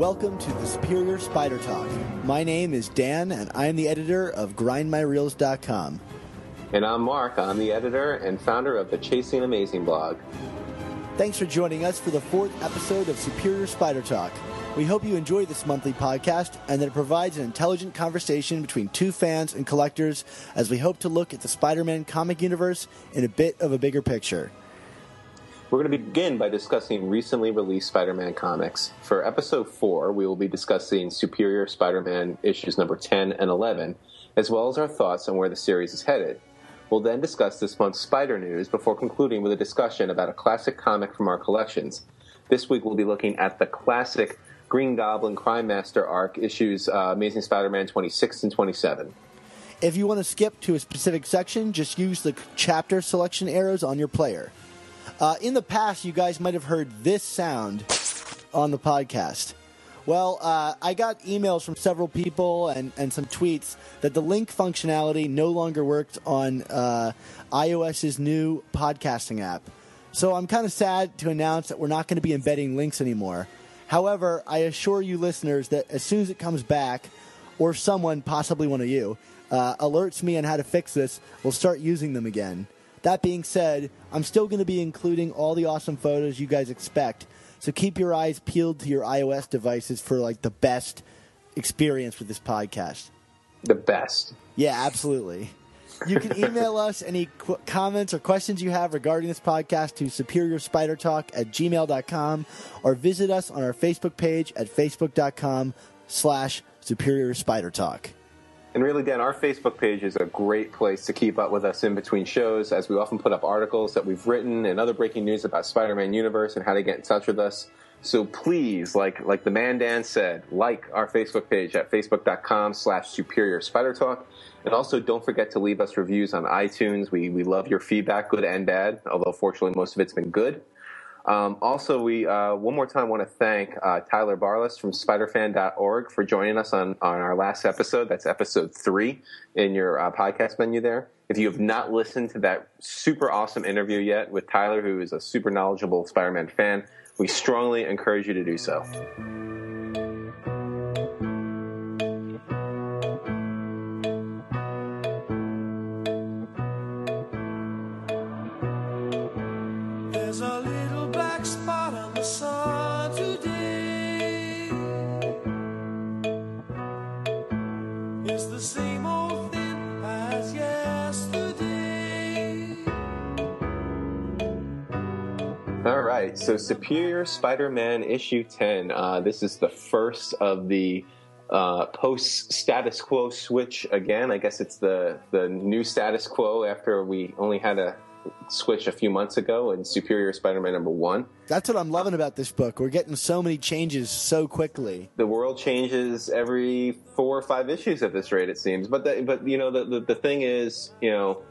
Welcome to the Superior Spider Talk. My name is Dan, and I'm the editor of GrindMyReels.com. And I'm Mark. I'm the editor and founder of the Chasing Amazing blog. Thanks for joining us for the fourth episode of Superior Spider Talk. We hope you enjoy this monthly podcast and that it provides an intelligent conversation between two fans and collectors as we hope to look at the Spider Man comic universe in a bit of a bigger picture. We're going to begin by discussing recently released Spider Man comics. For episode 4, we will be discussing Superior Spider Man issues number 10 and 11, as well as our thoughts on where the series is headed. We'll then discuss this month's Spider News before concluding with a discussion about a classic comic from our collections. This week we'll be looking at the classic Green Goblin Crime Master arc, issues uh, Amazing Spider Man 26 and 27. If you want to skip to a specific section, just use the chapter selection arrows on your player. Uh, in the past, you guys might have heard this sound on the podcast. Well, uh, I got emails from several people and, and some tweets that the link functionality no longer worked on uh, iOS's new podcasting app. So I'm kind of sad to announce that we're not going to be embedding links anymore. However, I assure you listeners that as soon as it comes back, or someone, possibly one of you, uh, alerts me on how to fix this, we'll start using them again. That being said, I'm still going to be including all the awesome photos you guys expect. So keep your eyes peeled to your iOS devices for like the best experience with this podcast. The best. Yeah, absolutely. You can email us any qu- comments or questions you have regarding this podcast to superiorspidertalk at gmail.com or visit us on our Facebook page at facebook.com slash superiorspidertalk. And really, Dan, our Facebook page is a great place to keep up with us in between shows, as we often put up articles that we've written and other breaking news about Spider-Man universe and how to get in touch with us. So please, like like the man Dan said, like our Facebook page at facebook.com slash superior spider talk. And also don't forget to leave us reviews on iTunes. We we love your feedback, good and bad, although fortunately most of it's been good. Um, also, we uh, one more time want to thank uh, Tyler Barlas from SpiderFan.org for joining us on, on our last episode. That's episode three in your uh, podcast menu there. If you have not listened to that super awesome interview yet with Tyler, who is a super knowledgeable Spider-Man fan, we strongly encourage you to do so. All right, so Superior Spider-Man issue ten. Uh, this is the first of the uh, post status quo switch again. I guess it's the the new status quo after we only had a switch a few months ago in Superior Spider-Man number one. That's what I'm loving about this book. We're getting so many changes so quickly. The world changes every four or five issues at this rate, it seems. But the, but you know the, the the thing is, you know,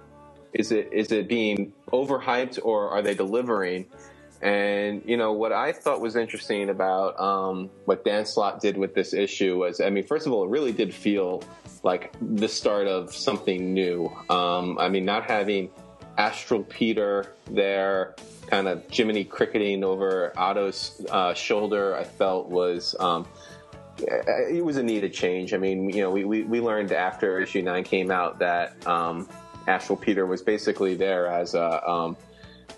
is it is it being overhyped or are they delivering? And you know what I thought was interesting about um, what Dan Slott did with this issue was, I mean, first of all, it really did feel like the start of something new. Um, I mean, not having Astral Peter there, kind of Jiminy cricketing over Otto's uh, shoulder, I felt was. Um, it was a needed change. I mean, you know, we, we, we learned after issue nine came out that um, Astral Peter was basically there as a um,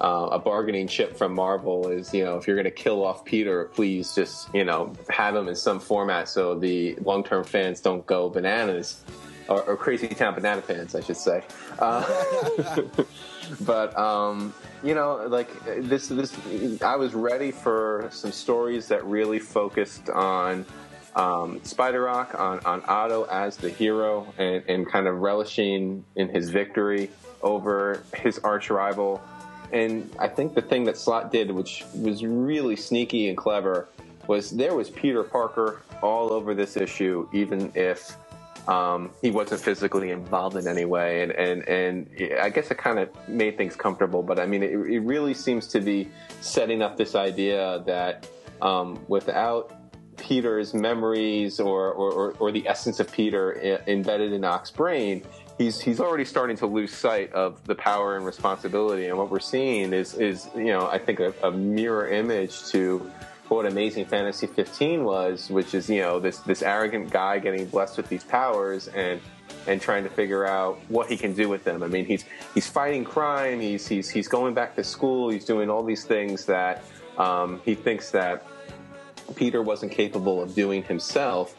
uh, a bargaining chip from Marvel. Is you know, if you're going to kill off Peter, please just you know have him in some format so the long term fans don't go bananas. Or, or crazy town banana fans, I should say. Uh, but um, you know, like this, this, I was ready for some stories that really focused on um, Spider-Ock, on, on Otto as the hero, and, and kind of relishing in his victory over his arch rival. And I think the thing that Slott did, which was really sneaky and clever, was there was Peter Parker all over this issue, even if um, he wasn't physically involved in any way, and and and I guess it kind of made things comfortable. But I mean, it, it really seems to be setting up this idea that um, without Peter's memories or, or, or, the essence of Peter I- embedded in Ock's brain, he's he's already starting to lose sight of the power and responsibility. And what we're seeing is is you know I think a, a mirror image to what Amazing Fantasy 15 was, which is you know this this arrogant guy getting blessed with these powers and and trying to figure out what he can do with them. I mean, he's he's fighting crime. He's he's he's going back to school. He's doing all these things that um, he thinks that Peter wasn't capable of doing himself,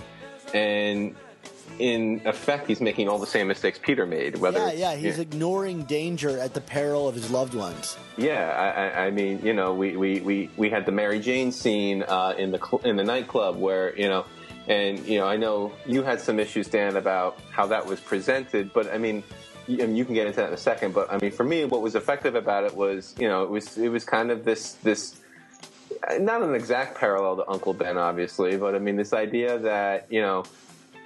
and in effect, he's making all the same mistakes Peter made. Whether Yeah, yeah, he's ignoring danger at the peril of his loved ones. Yeah, I, I, I mean, you know, we, we, we, we had the Mary Jane scene uh, in the cl- in the nightclub where you know, and you know, I know you had some issues, Dan, about how that was presented, but I mean, y- and you can get into that in a second. But I mean, for me, what was effective about it was, you know, it was it was kind of this this not an exact parallel to Uncle Ben, obviously, but I mean, this idea that you know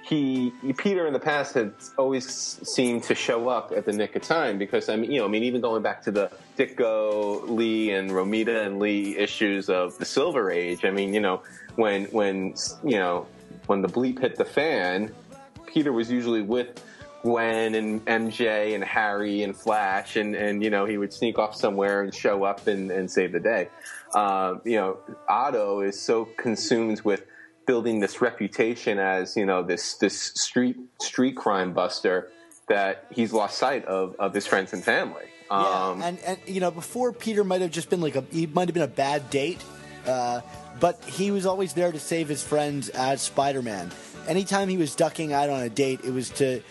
he Peter in the past had always seemed to show up at the nick of time because I mean you know I mean even going back to the Ditko Lee and Romita and Lee issues of the Silver Age I mean you know when when you know when the bleep hit the fan Peter was usually with Gwen and MJ and Harry and Flash and and you know he would sneak off somewhere and show up and, and save the day. Uh, you know Otto is so consumed with building this reputation as you know this this street street crime buster that he's lost sight of of his friends and family. Um, yeah, and and you know, before Peter might have just been like a he might have been a bad date, uh, but he was always there to save his friends as Spider-Man. Anytime he was ducking out on a date, it was to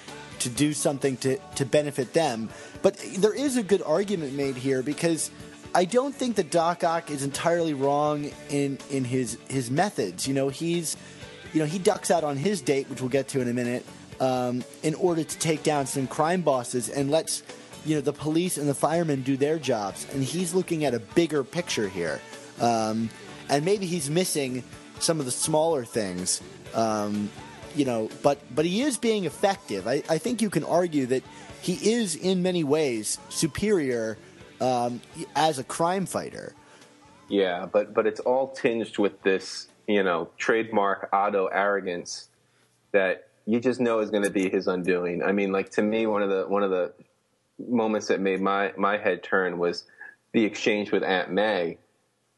to do something to to benefit them. But there is a good argument made here because I don't think that Doc Ock is entirely wrong in in his his methods. You know, he's you know he ducks out on his date, which we'll get to in a minute, um, in order to take down some crime bosses and lets you know the police and the firemen do their jobs. And he's looking at a bigger picture here, um, and maybe he's missing some of the smaller things. Um, you know, but but he is being effective. I, I think you can argue that he is in many ways superior um, as a crime fighter. Yeah, but but it's all tinged with this, you know, trademark Otto arrogance that you just know is going to be his undoing. I mean, like to me, one of the one of the moments that made my my head turn was the exchange with Aunt May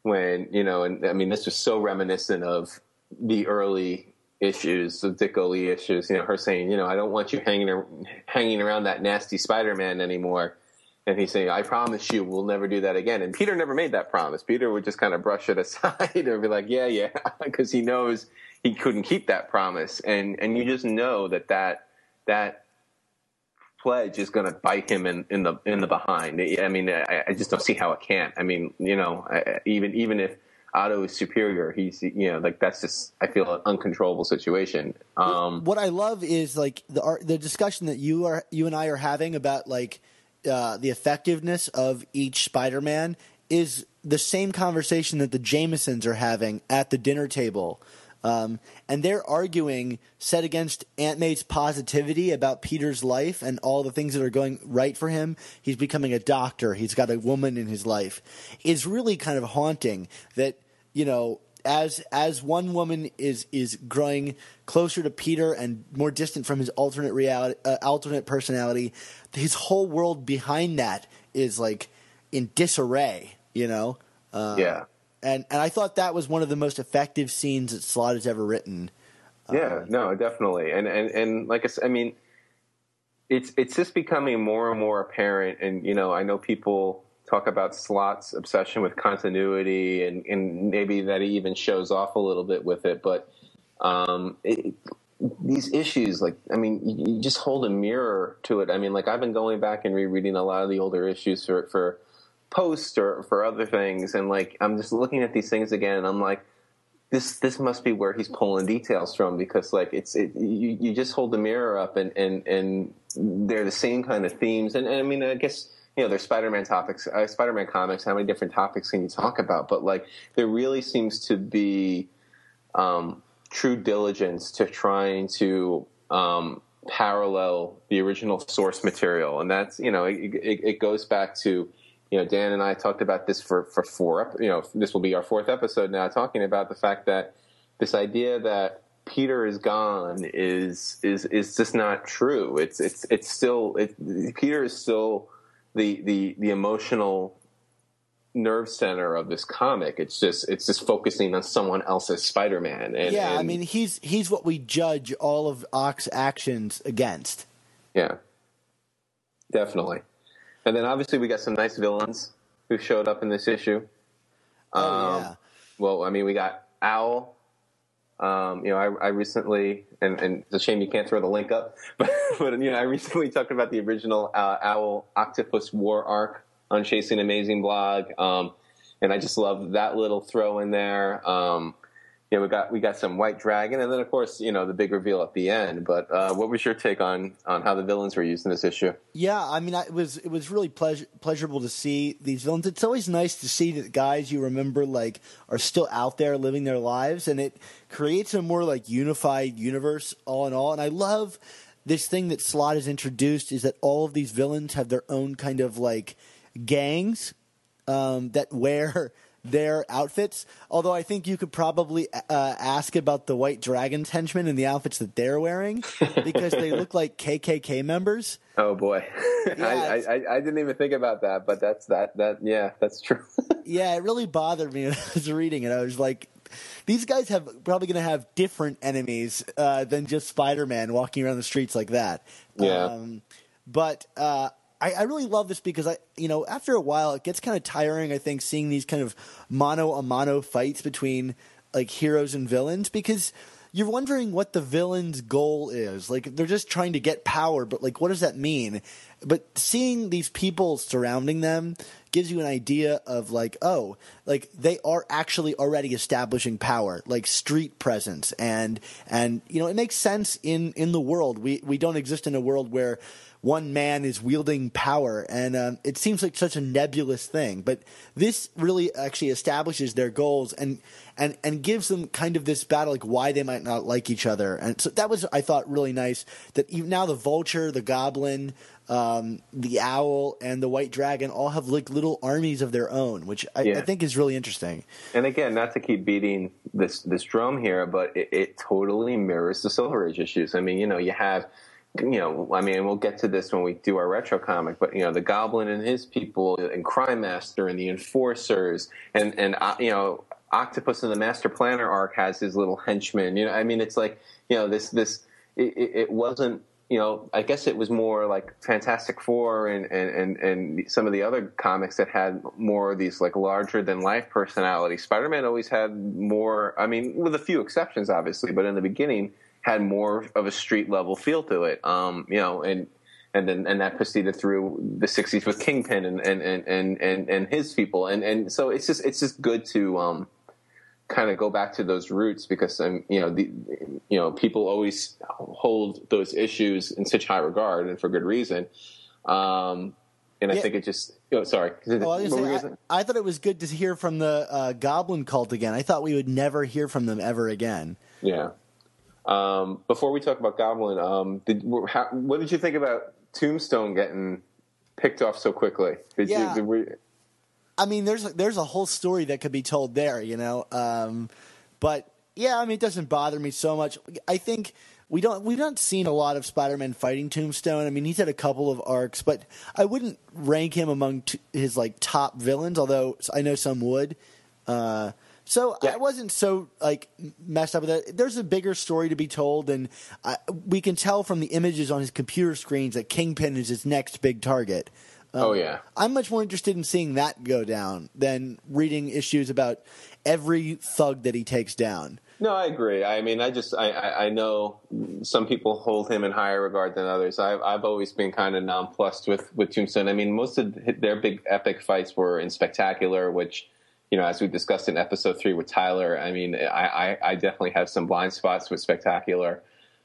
when you know, and I mean, this was so reminiscent of the early issues, the Ditko Lee issues. You know, her saying, you know, I don't want you hanging hanging around that nasty Spider Man anymore. And he's saying, I promise you we'll never do that again. And Peter never made that promise. Peter would just kind of brush it aside or be like, yeah, yeah, because he knows he couldn't keep that promise. And, and you just know that that, that pledge is going to bite him in, in the, in the behind. I mean, I, I just don't see how it can't. I mean, you know, I, even, even if Otto is superior, he's, you know, like that's just, I feel an uncontrollable situation. Um, what I love is like the ar- the discussion that you are you and I are having about like uh, the effectiveness of each Spider-Man is the same conversation that the Jamesons are having at the dinner table. Um, and they're arguing set against Aunt May's positivity about Peter's life and all the things that are going right for him. He's becoming a doctor. He's got a woman in his life. Is really kind of haunting that you know as as one woman is is growing closer to Peter and more distant from his alternate reality, uh, alternate personality, his whole world behind that is like in disarray. You know. Uh, yeah. And and I thought that was one of the most effective scenes that Slott has ever written. Yeah, no, definitely, and and and like I said, I mean, it's it's just becoming more and more apparent, and you know, I know people talk about Slott's obsession with continuity, and and maybe that he even shows off a little bit with it, but um, it, these issues, like, I mean, you, you just hold a mirror to it. I mean, like I've been going back and rereading a lot of the older issues for for posts or for other things, and like I'm just looking at these things again, and I'm like this this must be where he's pulling details from because like it's it, you you just hold the mirror up and and and they're the same kind of themes. And, and I mean I guess you know there's Spider-Man topics uh, Spider-Man comics. How many different topics can you talk about? But like there really seems to be um, true diligence to trying to um, parallel the original source material and that's you know it, it, it goes back to you know, Dan and I talked about this for, for four, you know, this will be our fourth episode now talking about the fact that this idea that Peter is gone is, is, is just not true. It's, it's, it's still, it, Peter is still the, the, the emotional nerve center of this comic. It's just it's just focusing on someone else's Spider-Man. And, yeah, I mean he's he's what we judge all of Ock's actions against. yeah, definitely. And then obviously we got some nice villains who showed up in this issue. Oh Um, yeah. Well, I mean, we got Owl. Um, you know, I, I recently, and, and it's a shame you can't throw the link up, but, but you know, I recently talked about the original uh, Owl Octopus War arc on Chasing Amazing blog, um, and I just love that little throw in there. Um, you know, we got we got some White Dragon, and then of course, you know, the big reveal at the end. But uh, what was your take on on how the villains were used in this issue? Yeah, I mean, it was it was really pleasure, pleasurable to see these villains. It's always nice to see that guys you remember like are still out there living their lives, and it creates a more like unified universe all in all. And I love this thing that Slott has introduced is that all of these villains have their own kind of like gangs um, that wear their outfits. Although I think you could probably uh, ask about the White Dragon's henchmen and the outfits that they're wearing because they look like KKK members. Oh boy, Yeah, I, I, I didn't even think about that, but that's that that yeah, that's true. Yeah, it really bothered me when I was reading it. I was like, these guys have probably going to have different enemies uh, than just Spider Man walking around the streets like that. Yeah. Um, but uh, I, I really love this because I, you know, after a while, it gets kind of tiring. I think seeing these kind of mano a mano fights between like heroes and villains because you're wondering what the villain's goal is. Like they're just trying to get power, but like what does that mean? But seeing these people surrounding them gives you an idea of like, oh, like they are actually already establishing power, like street presence and and you know, it makes sense in in the world. We we don't exist in a world where one man is wielding power, and um, it seems like such a nebulous thing. But this really actually establishes their goals and and and gives them kind of this battle, like why they might not like each other. And so that was, I thought, really nice. That even now the vulture, the goblin, um, the owl, and the white dragon all have like little armies of their own, which I, Yeah. I think is really interesting. And again, not to keep beating this this drum here, but it, it totally mirrors the Silver Age issues. I mean, you know, you have, you know, I mean, we'll get to this when we do our retro comic, but you know, the Goblin and his people, and Crime Master and the Enforcers, and and uh, you know, Octopus and the Master Planner arc has his little henchmen. You know, I mean, it's like you know, this this it, it wasn't. You know, I guess it was more like Fantastic Four and, and, and, and some of the other comics that had more of these like larger than life personalities. Spider Man always had more, I mean, with a few exceptions, obviously, but in the beginning had more of a street level feel to it. Um, you know, and and then and that proceeded through the '60s with Kingpin and and and and and, his people, and and so it's just it's just good to um, kind of go back to those roots because um, you know the you know people always hold those issues in such high regard and for good reason. Um, and I Yeah. think it just oh, sorry. Well, I, was What gonna were you say, gonna say? I, I thought it was good to hear from the uh, Goblin cult again. I thought we would never hear from them ever again. Yeah. Um, before we talk about Goblin, um, did, how, what did you think about Tombstone getting picked off so quickly? Did Yeah. you, did we, I mean, there's there's a whole story that could be told there, you know. Um, but yeah, I mean, it doesn't bother me so much. I think we don't we've not seen a lot of Spider-Man fighting Tombstone. I mean, he's had a couple of arcs, but I wouldn't rank him among t- his like top villains. Although I know some would. Uh, so Yeah. I wasn't so like messed up with that. There's a bigger story to be told, and I, we can tell from the images on his computer screens that Kingpin is his next big target. Um, Oh, yeah. I'm much more interested in seeing that go down than reading issues about every thug that he takes down. No, I agree. I mean, I just I, I, I know some people hold him in higher regard than others. I've I've always been kind of nonplussed with with Tombstone. I mean, most of their big epic fights were in Spectacular, which you know, as we discussed in episode three with Tyler. I mean, I I, I definitely have some blind spots with Spectacular,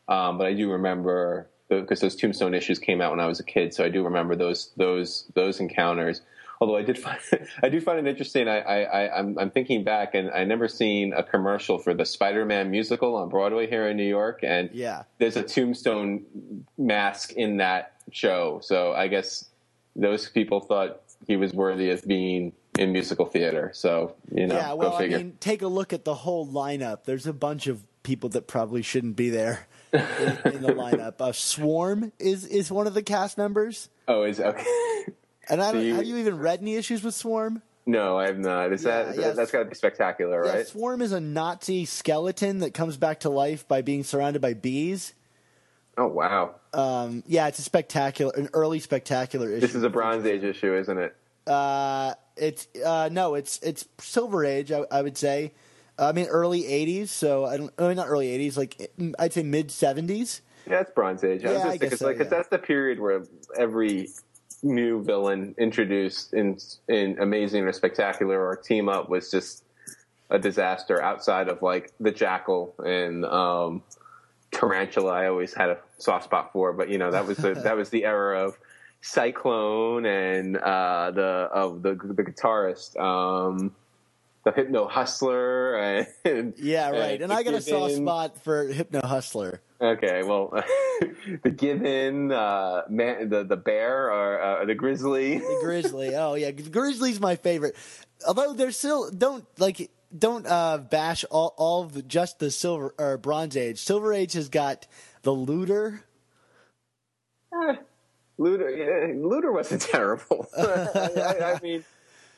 um, but I do remember because those Tombstone issues came out when I was a kid, so I do remember those those those encounters. Although I did find I do find it interesting. I, I, I I'm, I'm thinking back, and I never seen a commercial for the Spider-Man musical on Broadway here in New York, and Yeah. there's a Tombstone mask in that show. So I guess those people thought he was worthy of being in musical theater. So you know, yeah, well, I mean, take a look at the whole lineup. There's a bunch of people that probably shouldn't be there in, in the lineup. Uh, Swarm is is one of the cast members, oh, is okay. and I So don't, you- have you even read any issues with Swarm? No, I have not. Is Yeah, that yeah. that's got to be spectacular, Yeah, right? Swarm is a Nazi skeleton that comes back to life by being surrounded by bees. Oh wow, Um, yeah, it's a spectacular, an early spectacular issue. this is a Bronze Age issue, isn't it? Uh, it's uh, no, it's it's Silver Age. I, I would say. I mean, early '80s. So I don't. I mean, not early '80s. Like I'd say mid '70s. Yeah, it's Bronze Age. I was Yeah, I just guess because so, like yeah. that's the period where every new villain introduced in in Amazing or Spectacular or Team Up was just a disaster. Outside of like the Jackal and um, Tarantula, I always had a soft spot for, but you know that was the that was the era of Cyclone and uh, the of the the guitarist. Um, the Hypno Hustler and Yeah, right. And I got a soft spot for Hypno Hustler. Okay, well, the Gibbon, uh, man, the the bear or uh, the grizzly. The Grizzly. oh yeah, Grizzly's my favorite. Although they're still don't like don't uh, bash all all of the, just the silver or Bronze Age. Silver Age has got the looter. Looter, yeah, Looter wasn't terrible. I, I, mean,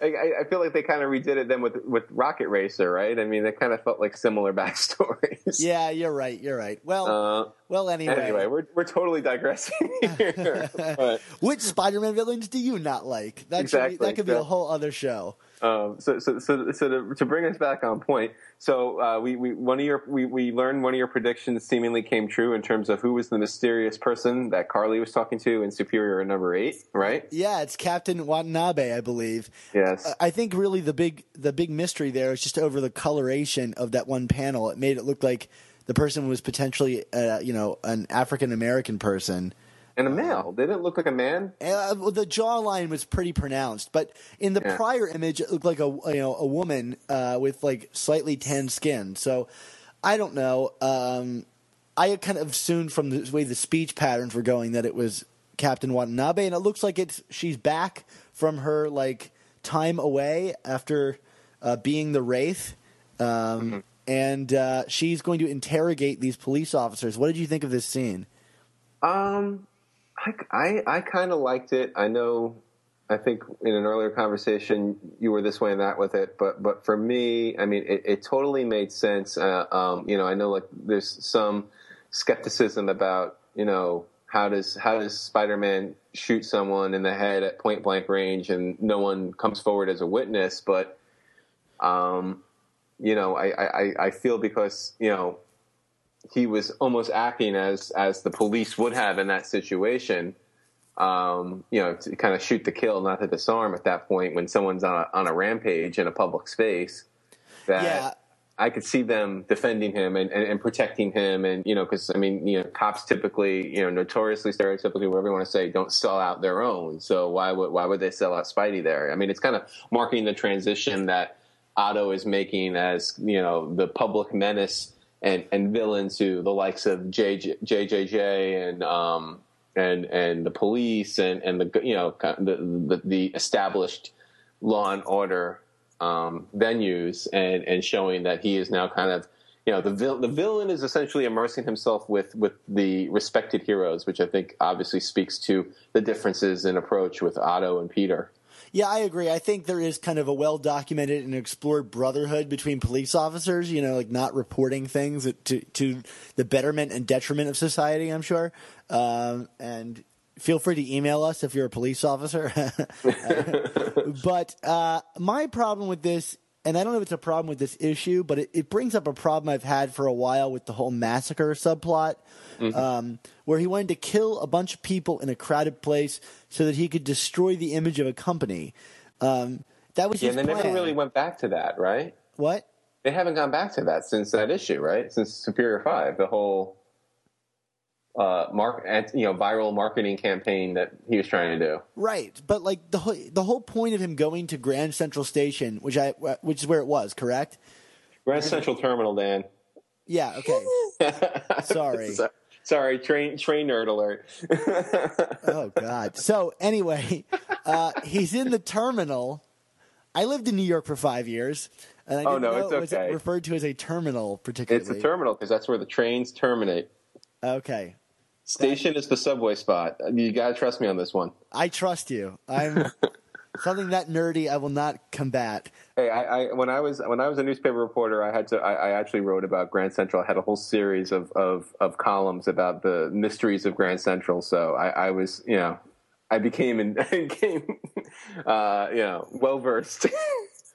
I, I feel like they kind of redid it then with with Rocket Racer, right? I mean, they kind of felt like similar backstories. Yeah, you're right. You're right. Well, Uh, well. Anyway, anyway, we're we're totally digressing here. but, which Spider-Man villains do you not like? That should be, Exactly. that could be a whole other show. Um, so, so, so, so to, to bring us back on point, so uh, we, we one of your we, we learned one of your predictions seemingly came true in terms of who was the mysterious person that Carly was talking to in Superior number eight, right? Yeah, it's Captain Watanabe, I believe. Yes. I think really the big the big mystery there is just over the coloration of that one panel. It made it look like the person was potentially, uh, you know, an African American person. And a male. They didn't look like a man. Uh, the jawline was pretty pronounced, but in the Yeah. prior image, it looked like a you know a woman uh, with like slightly tanned skin. So I don't know. Um, I kind of assumed from the way the speech patterns were going that it was Captain Watanabe, and it looks like it's she's back from her like time away after uh, being the wraith. Um, And uh, she's going to interrogate these police officers. What did you think of this scene? Um, I, I, I kind of liked it. I know. I think in an earlier conversation you were this way and that with it, but but for me, I mean, it, it totally made sense. Uh, um, you know, I know like there's some skepticism about you know how does how does Spider-Man shoot someone in the head at point blank range and no one comes forward as a witness, but um, you know, I, I, I feel because you know he was almost acting as as the police would have in that situation. Um, you know, to kind of shoot to kill, not to disarm at that point when someone's on a, on a rampage in a public space. That Yeah. I could see them defending him and, and, and protecting him, and you know, because I mean, you know, cops typically, you know, notoriously, stereotypically, whatever you want to say, don't sell out their own. So why would why would they sell out Spidey there? I mean, it's kind of marking the transition that Otto is making as you know the public menace and, and villain to the likes of JJ, JJJ and um and and the police and and the you know the the, the established law and order um, venues and and showing that he is now kind of you know the vil- the villain is essentially immersing himself with with the respected heroes, which I think obviously speaks to the differences in approach with Otto and Peter. Yeah, I agree. I think there is kind of a well documented and explored brotherhood between police officers, you know, like not reporting things to, to the betterment and detriment of society, I'm sure. Um, and feel free to email us if you're a police officer. but uh, my problem with this, and I don't know if it's a problem with this issue, but it, it brings up a problem I've had for a while with the whole massacre subplot, um, where he wanted to kill a bunch of people in a crowded place so that he could destroy the image of a company. Um, that was Yeah, and they plan. never really went back to that, right? what? They haven't gone back to that since that issue, right? Since Superior Five, the whole uh, mark, you know, viral marketing campaign that he was trying to do. Right, but like the whole the whole point of him going to Grand Central Station, which I which is where it was, correct? Grand Central Terminal, Dan. Yeah. Okay. Sorry. So- Sorry, train train nerd alert. oh God. So anyway, uh, he's in the terminal. I lived in New York for five years, and I Oh, didn't no, know it's it was okay. referred to as a terminal, particularly. it's a terminal because that's where the trains terminate. Okay, Station is the subway spot. You gotta trust me on this one. I trust you. I'm something that nerdy I will not combat. Hey, I, I when I was when I was a newspaper reporter, I had to. I, I actually wrote about Grand Central. I had a whole series of, of, of columns about the mysteries of Grand Central. So I, I was, you know, I became and became, uh, you know, well versed.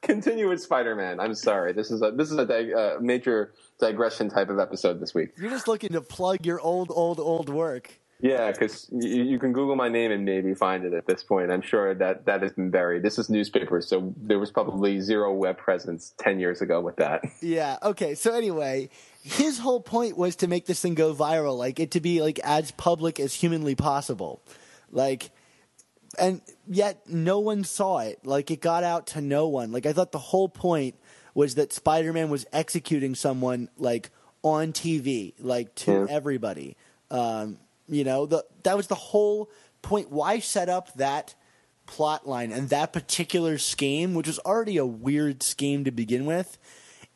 Continue with Spider Man. I'm sorry. This is a this is a dig, uh, major digression type of episode this week. You're just looking to plug your old, old, old work. Yeah, because you, you can Google my name and maybe find it at this point. I'm sure that that has been buried. This is newspapers, so there was probably zero web presence ten years ago with that. Yeah. Okay. So anyway, his whole point was to make this thing go viral, like it to be like as public as humanly possible, like, and yet no one saw it. Like it got out to no one. Like I thought the whole point was that Spider-Man was executing someone like on TV, like to Yeah. everybody. Um, you know, the that was the whole point. Why set up that plot line and that particular scheme, which was already a weird scheme to begin with,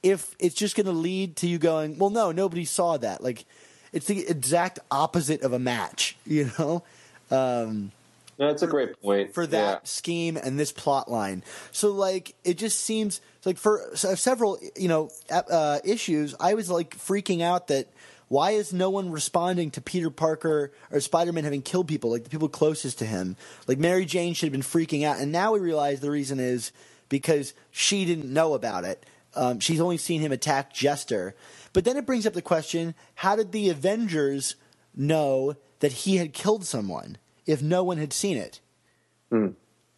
if it's just going to lead to you going, well, no, nobody saw that. Like, it's the exact opposite of a match, you know, um, That's a great point for that scheme and this plot line. So, like, it just seems like for several, you know, uh, issues, I was like freaking out that why is no one responding to Peter Parker or Spider Man having killed people, like the people closest to him? Like, Mary Jane should have been freaking out. And now we realize the reason is because she didn't know about it. Um, she's only seen him attack Jester. But then it brings up the question how did the Avengers know that he had killed someone if no one had seen it?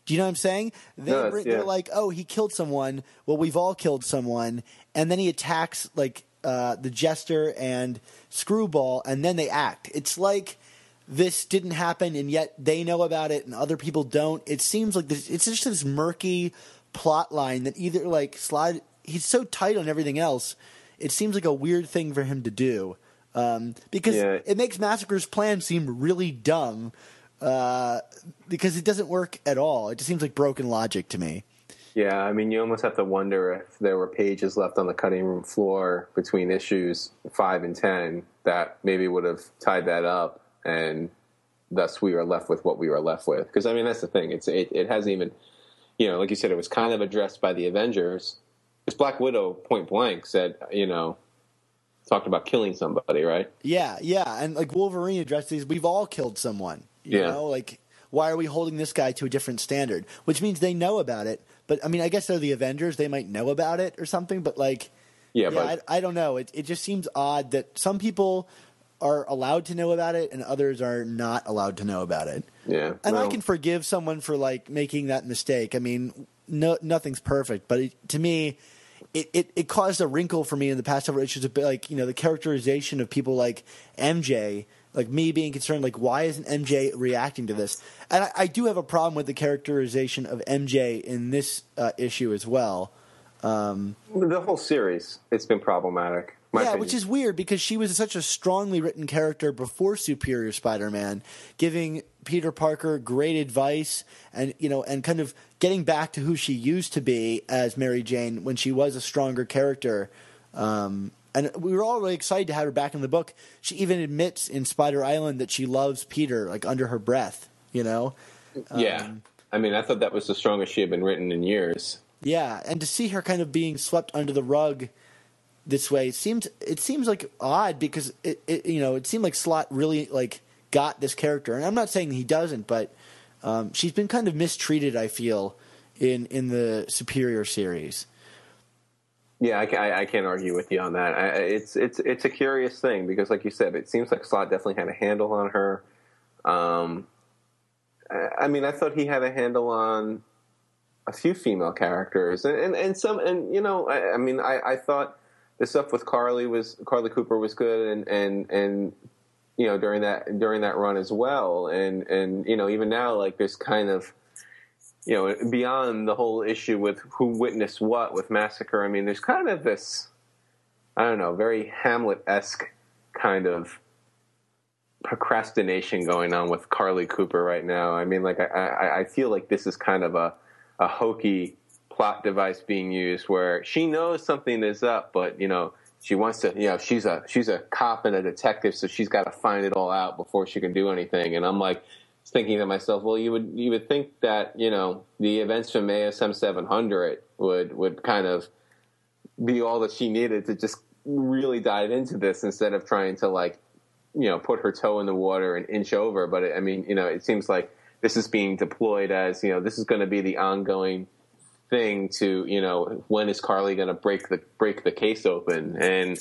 Do you know what I'm saying? They, no, are yeah. like, oh, he killed someone. Well, we've all killed someone. And then he attacks like uh, the Jester and Screwball, and then they act. It's like this didn't happen, and yet they know about it, and other people don't. It seems like this. It's just this murky plot line that either like slide. He's so tight on everything else. It seems like a weird thing for him to do. Um, because Yeah. it makes Massacre's plan seem really dumb uh, because it doesn't work at all. It just seems like broken logic to me. Yeah, I mean, you almost have to wonder if there were pages left on the cutting room floor between issues five and ten that maybe would have tied that up, and thus we are left with what we were left with. Because I mean, that's the thing; it's it, it hasn't even, you know, like you said, it was kind of addressed by the Avengers. Because Black Widow, point blank, said, you know, talked about killing somebody, right? Yeah, yeah, and like Wolverine addressed these, we've all killed someone. You Yeah. know, like why are we holding this guy to a different standard? Which means they know about it. But I mean, I guess they're the Avengers; they might know about it or something. But like, Yeah, yeah, but I, I don't know. It it just seems odd that some people are allowed to know about it and others are not allowed to know about it. yeah, And I can forgive someone for like making that mistake. I mean, no, nothing's perfect, but it, to me, it, it, it caused a wrinkle for me in the past several issues. Bit like you know the characterization of people like MJ, like me being concerned, like why isn't MJ reacting to this? And I, I do have a problem with the characterization of MJ in this uh, issue as well. the whole series it's been problematic. Yeah, opinion. which is weird because she was such a strongly written character before Superior Spider-Man, giving Peter Parker great advice and you know and kind of getting back to who she used to be as Mary Jane when she was a stronger character. Um, and we were all really excited to have her back in the book. She even admits in Spider Island that she loves Peter like under her breath. You know, yeah. um, I mean, I thought that was the strongest she had been written in years. Yeah, and to see her kind of being swept under the rug this way it seems it seems like odd because it, it you know it seemed like Slott really like got this character, and I'm not saying he doesn't, but um, she's been kind of mistreated. I feel in in the Superior series. Yeah, I, I, I can't argue with you on that. I, it's it's it's a curious thing because, like you said, it seems like Slott definitely had a handle on her. Um, I, I mean, I thought he had a handle on a few female characters, and and, and some, and you know, I, I mean, I, I thought the stuff with Carly was Carly Cooper was good, and and and you know during that during that run as well, and and you know even now like there's kind of you know, beyond the whole issue with who witnessed what with Massacre, I mean, there's kind of this, I don't know, very Hamlet esque kind of procrastination going on with Carly Cooper right now. I mean, like, I, I, feel like this is kind of a, a hokey plot device being used where she knows something is up, but, you know, she wants to, you know, she's a she's a cop and a detective, so she's got to find it all out before she can do anything. And I'm like, thinking to myself, well, you would you would think that you know the events from ASM 700 would would kind of be all that she needed to just really dive into this instead of trying to like you know put her toe in the water and inch over. But it, I mean, you know, it seems like this is being deployed as you know this is going to be the ongoing thing to you know when is Carly going to break the break the case open and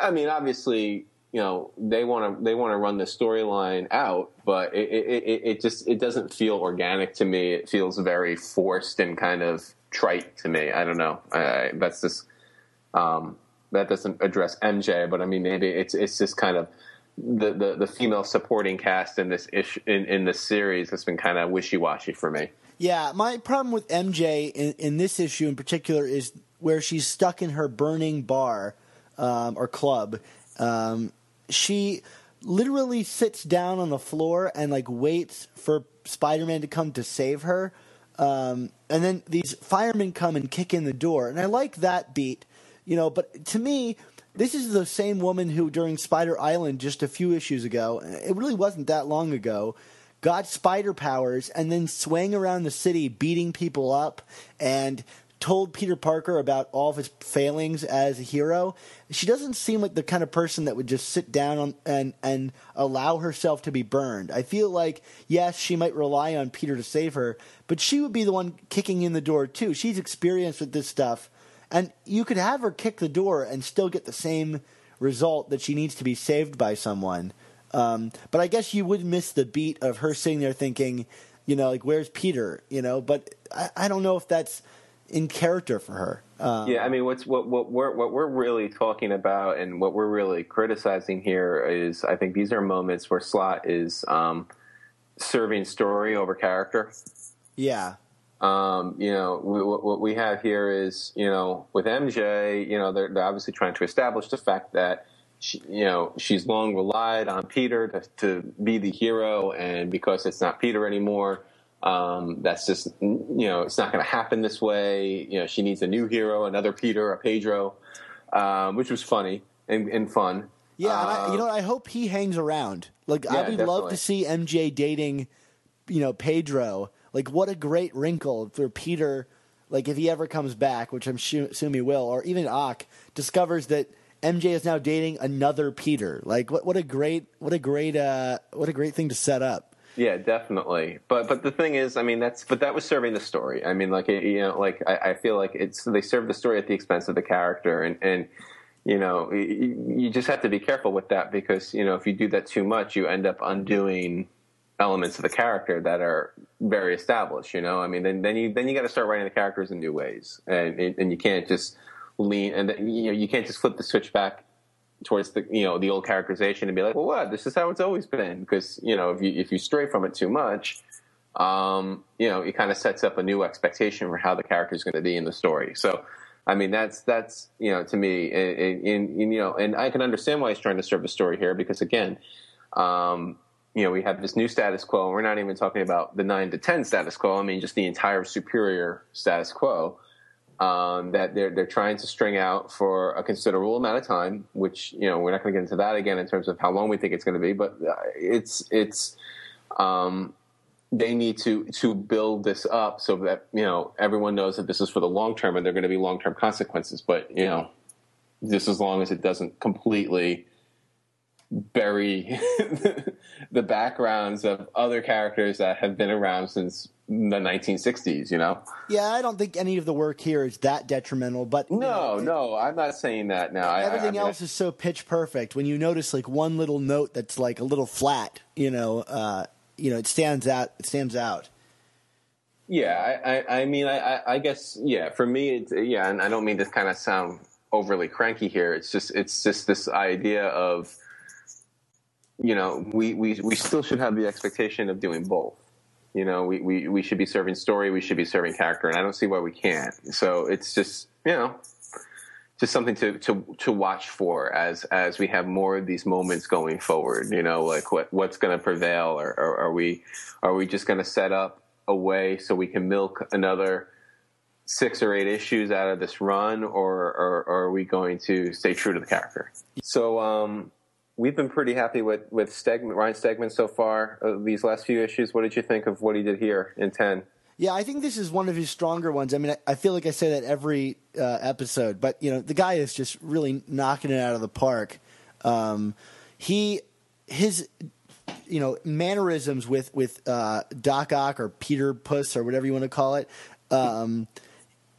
I mean obviously you know they want to they want to run the storyline out but it, it, it just it doesn't feel organic to me it feels very forced and kind of trite to me I don't know I, that's just um, that doesn't address MJ but I mean maybe it's it's just kind of the, the, the female supporting cast in this ish in, in this series has been kind of wishy washy for me. Yeah, my problem with MJ in, in this issue in particular is where she's stuck in her burning bar um, or club. Um, she literally sits down on the floor and like waits for Spider-Man to come to save her. Um, and then these firemen come and kick in the door, and I like that beat, you know. But to me, this is the same woman who, during Spider Island just a few issues ago, it really wasn't that long ago, got spider powers and then swang around the city beating people up and told Peter Parker about all of his failings as a hero. She doesn't seem like the kind of person that would just sit down on, and and allow herself to be burned. I feel like yes, she might rely on Peter to save her, but she would be the one kicking in the door too. She's experienced with this stuff and you could have her kick the door and still get the same result that she needs to be saved by someone. Um, but I guess you would miss the beat of her sitting there thinking, you know, like, where's Peter? You know, but I, I don't know if that's in character for her. Um, yeah, I mean, what's what what we're what we're really talking about and what we're really criticizing here is, I think these are moments where Slott is um, serving story over character. Yeah, um, you know, we, what we have here is, you know, with MJ, you know, they're, they're obviously trying to establish the fact that, she, you know, she's long relied on Peter to, to be the hero, and because it's not Peter anymore, um, that's just, you know, it's not going to happen this way. You know, she needs a new hero, another Peter, a Pedro, um, which was funny and, and fun. Yeah, and I, you know, I hope he hangs around. Like, yeah, I would definitely. love to see MJ dating, you know, Pedro like, what a great wrinkle for Peter. Like, if he ever comes back, which I'm sure, assume he will, or even Ock discovers that MJ is now dating another Peter. Like, what what a great what a great uh, what a great thing to set up. Yeah, definitely. But but the thing is, I mean, that's but that was serving the story. I mean, like you know, like I, I feel like it's they serve the story at the expense of the character, and and you know, you, you just have to be careful with that because you know if you do that too much, you end up undoing elements of the character that are very established. You know, I mean, then then you then you got to start writing the characters in new ways, and and you can't just lean and you know you can't just flip the switch back towards the you know the old characterization and be like, well, what? This is how it's always been. Because you know if you if you stray from it too much, um, you know it kind of sets up a new expectation for how the character is going to be in the story. So. I mean that's that's you know to me in, in, in, you know and I can understand why he's trying to serve a story here because again um, you know, we have this new status quo, and we're not even talking about the nine to ten status quo. I mean, just the entire superior status quo um, that they're they're trying to string out for a considerable amount of time. Which you know, we're not going to get into that again in terms of how long we think it's going to be, but uh, it's it's um, they need to to build this up so that you know everyone knows that this is for the long term, and there are going to be long term consequences. But you know, just as long as it doesn't completely bury the backgrounds of other characters that have been around since the 1960s you know? Yeah i don't think any of the work here is that detrimental but no know, no i'm not saying that now. Everything I, I else is so pitch perfect. When you notice like one little note that's like a little flat you know uh you know it stands out it stands out. Yeah i i, I mean I, I guess yeah for me it's yeah and i don't mean to kind of sound overly cranky here. It's just it's just this idea of you know, we, we, we still should have the expectation of doing both. You know, we, we, we should be serving story, we should be serving character, and I don't see why we can't. So it's just, you know, just something to, to, to watch for as, as we have more of these moments going forward. You know, like what, what's going to prevail, or, or are we, are we just going to set up a way so we can milk another six or eight issues out of this run, or, or, or are we going to stay true to the character? So, um, we've been pretty happy with with Stegman, Ryan Stegman so far. Uh, these last few issues, what did you think of what he did here in ten? Yeah, I think this is one of his stronger ones. I mean, I, I feel like I say that every uh, episode, but you know, the guy is just really knocking it out of the park. Um, he his you know mannerisms with with uh, Doc Ock or Peter Puss or whatever you want to call it. Um,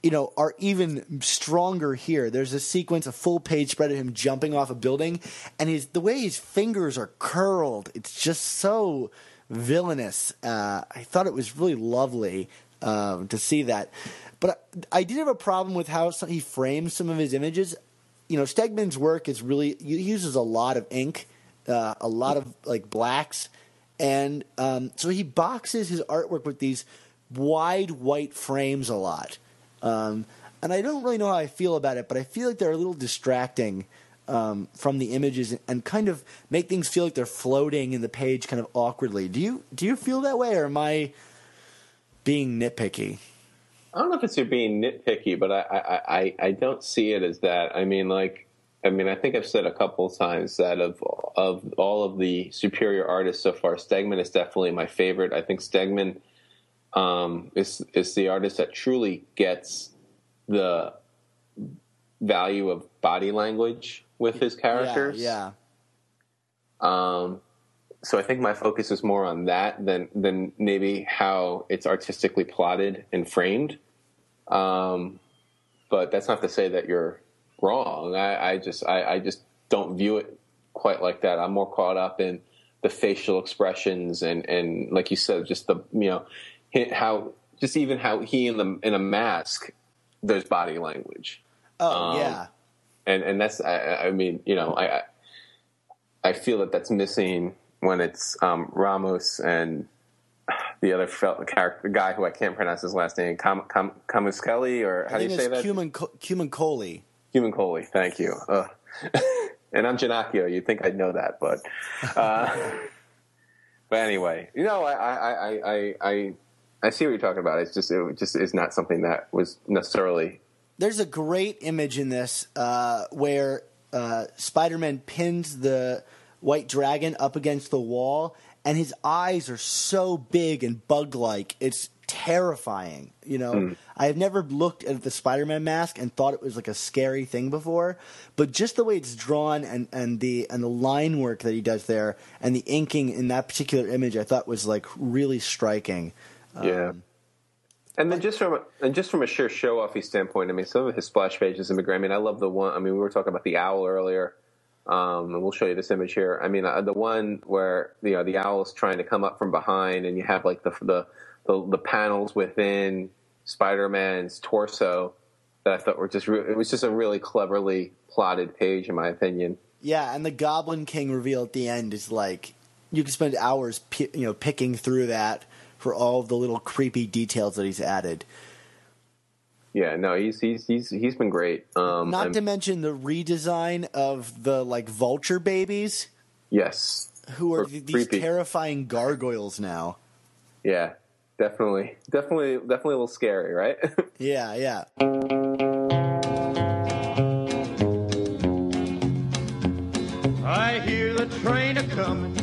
you know, are even stronger here. There's a sequence, a full page spread of him jumping off a building, and his the way his fingers are curled. It's just so villainous. Uh, I thought it was really lovely um, to see that, but I, I did have a problem with how some, he frames some of his images. You know, Stegman's work is really he uses a lot of ink, uh, a lot of like blacks, and um, so he boxes his artwork with these wide white frames a lot. Um, and I don't really know how I feel about it, but I feel like they're a little distracting um, from the images and kind of make things feel like they're floating in the page kind of awkwardly. Do you do you feel that way, or am I being nitpicky? I don't know if it's you're being nitpicky, but I, I, I, I don't see it as that. I mean, like, I mean, I think I've said a couple times that of of all of the superior artists so far, Stegman is definitely my favorite. I think Stegman um, is is the artist that truly gets the value of body language with his characters. Yeah, Um, so I think my focus is more on that than than maybe how it's artistically plotted and framed. Um, but that's not to say that you're wrong. I, I just I, I just don't view it quite like that. I'm more caught up in the facial expressions and and like you said, just the you know how just even how he in the in a mask there's body language. Oh Um, yeah. and and that's I, I mean you know I I- feel that that's missing when it's um, Ramos and the other fel- the character guy who I can't pronounce his last name Kam, Kam, Kamuskeli or how do you say that? Cumin Cumin Coley. Human Coley thank you. And I'm Ginocchio you'd think I'd know that but uh, but anyway you know I I, I, I I I see what you're talking about it's just it just is not something that was necessarily There's a great image in this uh, where uh, Spider-Man pins the white dragon up against the wall, and his eyes are so big and bug-like. It's terrifying. You know, I have never looked at the Spider-Man mask and thought it was like a scary thing before, but just the way it's drawn and, and the and the line work that he does there and the inking in that particular image, I thought was like really striking. Yeah. and then just from a, and just from a sheer show offy standpoint, I mean, some of his splash pages in McGrath. I mean, I love the one. I mean, we were talking about the owl earlier, um, and we'll show you this image here. I mean, uh, the one where you know the owl is trying to come up from behind, and you have like the the the, the panels within Spider-Man's torso that I thought were just re- it was just a really cleverly plotted page, in my opinion. Yeah, and the Goblin King reveal at the end is like you can spend hours, you know, picking through that for all of the little creepy details that he's added. Yeah, no, he's he's he's he's been great. Um, Not and- to mention the redesign of the like vulture babies, yes, who are th- these creepy. terrifying gargoyles now. Yeah, definitely, definitely, definitely a little scary, right? Yeah, yeah. I hear the train a comin',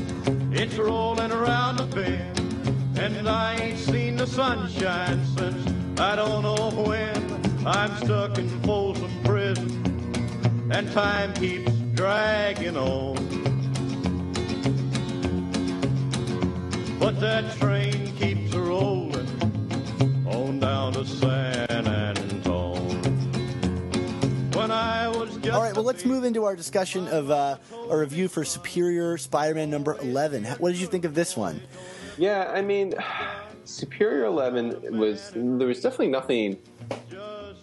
it's rolling around the bend, and I ain't seen the sunshine since I don't know when. I'm stuck in Folsom Prison, and time keeps dragging on. But that train keeps rolling on down to San Antone. When I was just All right, well, let's move into our discussion of uh, a review for Superior Spider-Man number eleven. What did you think of this one? Yeah, I mean, Superior Eleven was there was definitely nothing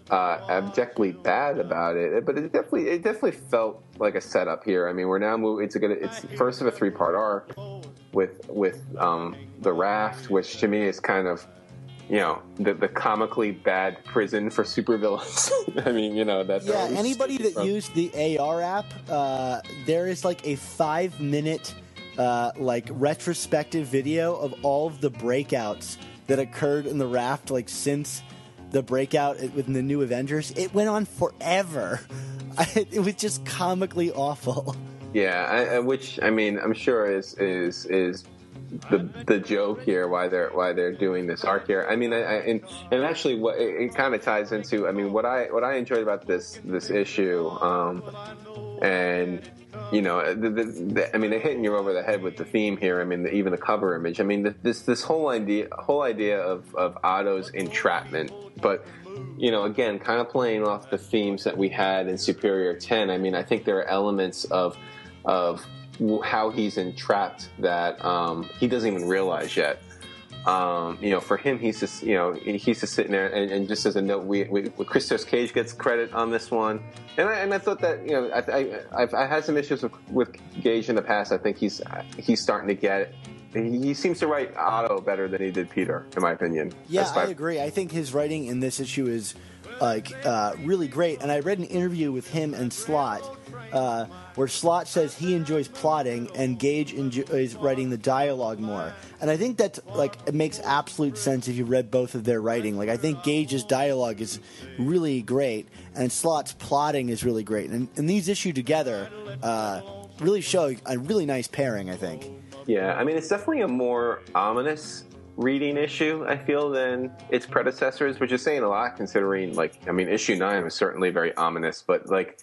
uh, abjectly bad about it, but it definitely it definitely felt like a setup here. I mean, we're now moving. It's a good. It's first of a three part arc with with um, the raft, which to me is kind of you know the, the comically bad prison for supervillains. I mean, you know that's Yeah, anybody that used the AR app, uh, there is like a five minute, uh, like retrospective video of all of the breakouts that occurred in the raft, like since the breakout within the new Avengers. It went on forever. it was just comically awful. Yeah, I, I, which I mean, I'm sure is is is the the joke here why they're why they're doing this arc here. I mean, I, I, and and actually, what it, it kind of ties into. I mean, what I what I enjoyed about this this issue, um, and you know, the, the, the, I mean, they're hitting you over the head with the theme here. I mean, even the cover image. I mean, this this whole idea whole idea of of Otto's entrapment, but you know, again, kind of playing off the themes that we had in Superior Ten. I mean, I think there are elements of of how he's entrapped that um, he doesn't even realize yet. Um, you know, for him, he's just you know he's just sitting there, and, and just as a note, we, we Christos Gage gets credit on this one, and I, and I thought that you know I, I I had some issues with, with Gage in the past. I think he's he's starting to get he seems to write Otto better than he did Peter, in my opinion. Yeah, I agree. I think his writing in this issue is like uh, really great. And I read an interview with him and Slott uh, where Slott says he enjoys plotting and Gage enjoys writing the dialogue more. And I think that's like it makes absolute sense if you read both of their writing. Like I think Gage's dialogue is really great, and Slott's plotting is really great. And, and these issue together uh, really show a really nice pairing. I think. Yeah, I mean it's definitely a more ominous reading issue, I feel, than its predecessors, which is saying a lot considering, like, I mean, issue nine was certainly very ominous, but, like,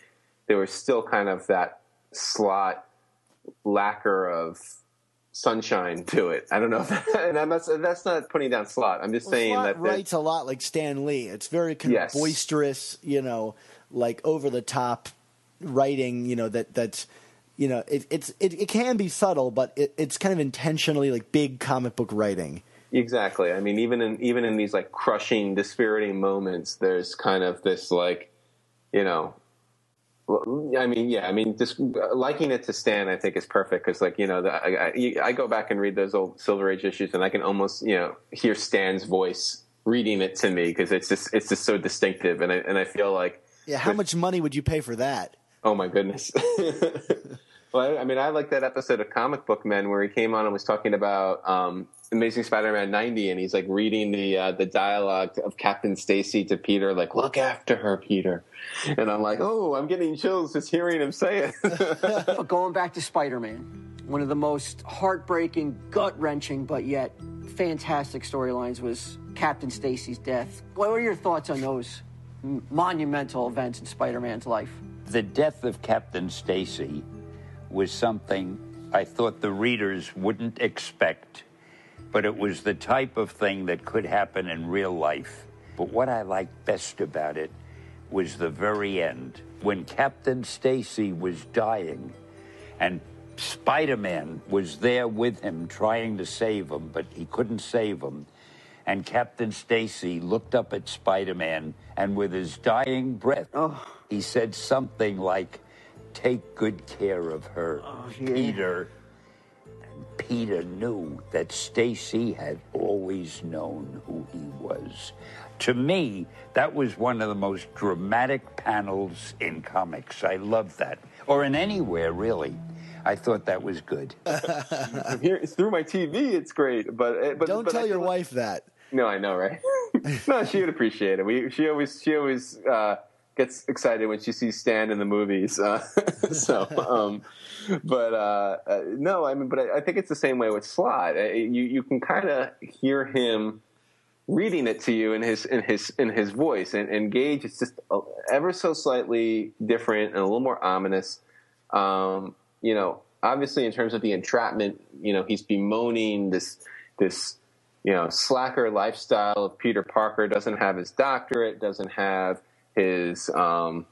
there was still kind of that Slott lacquer of sunshine to it. I don't know, that, and that's that's not putting down Slott. I'm just well, saying that writes a lot like Stan Lee. It's very kind yes. of boisterous, you know, like over the top writing. You know that that's you know it, it's it, it can be subtle, but it, it's kind of intentionally like big comic book writing. Exactly. I mean, even in even in these like crushing, dispiriting moments, there's kind of this like, you know, I mean, yeah, I mean, just liking it to Stan, I think is perfect because, like, you know, the, I, I, I, go back and read those old Silver Age issues, and I can almost, you know, hear Stan's voice reading it to me because it's just it's just so distinctive, and I and I feel like, yeah, how with, much money would you pay for that? Oh my goodness. well, I, I, mean, I like that episode of Comic Book Men where he came on and was talking about um, Amazing Spider-Man 90 and he's like reading the uh, the dialogue of Captain Stacy to Peter like look after her Peter. And I'm like, "Oh, I'm getting chills just hearing him say it." but going back to Spider-Man, one of the most heartbreaking, gut-wrenching but yet fantastic storylines was Captain Stacy's death. What were your thoughts on those monumental events in Spider-Man's life? The death of Captain Stacy was something I thought the readers wouldn't expect but it was the type of thing that could happen in real life. But what I liked best about it was the very end when Captain Stacy was dying and Spider Man was there with him trying to save him, but he couldn't save him. And Captain Stacy looked up at Spider Man and with his dying breath, oh. he said something like, Take good care of her, oh, yeah. Peter. Peter knew that Stacy had always known who he was. To me, that was one of the most dramatic panels in comics. I love that. Or in anywhere, really. I thought that was good. Here, through my TV, it's great. But, eh, but don't but tell your wife that. No, I know, right? no, she would appreciate it. We, she always, she always uh, gets excited when she sees Stan in the movies. Uh, so, um, but uh, uh, no, I mean, but I, I, think it's the same way with Slott. Uh, you you can kind of hear him reading it to you in his in his in his voice, and, and Gage is just ever so slightly different and a little more ominous. Um, you know, obviously in terms of the entrapment, you know, he's bemoaning this this you know slacker lifestyle of Peter Parker. Doesn't have his doctorate, doesn't have his um,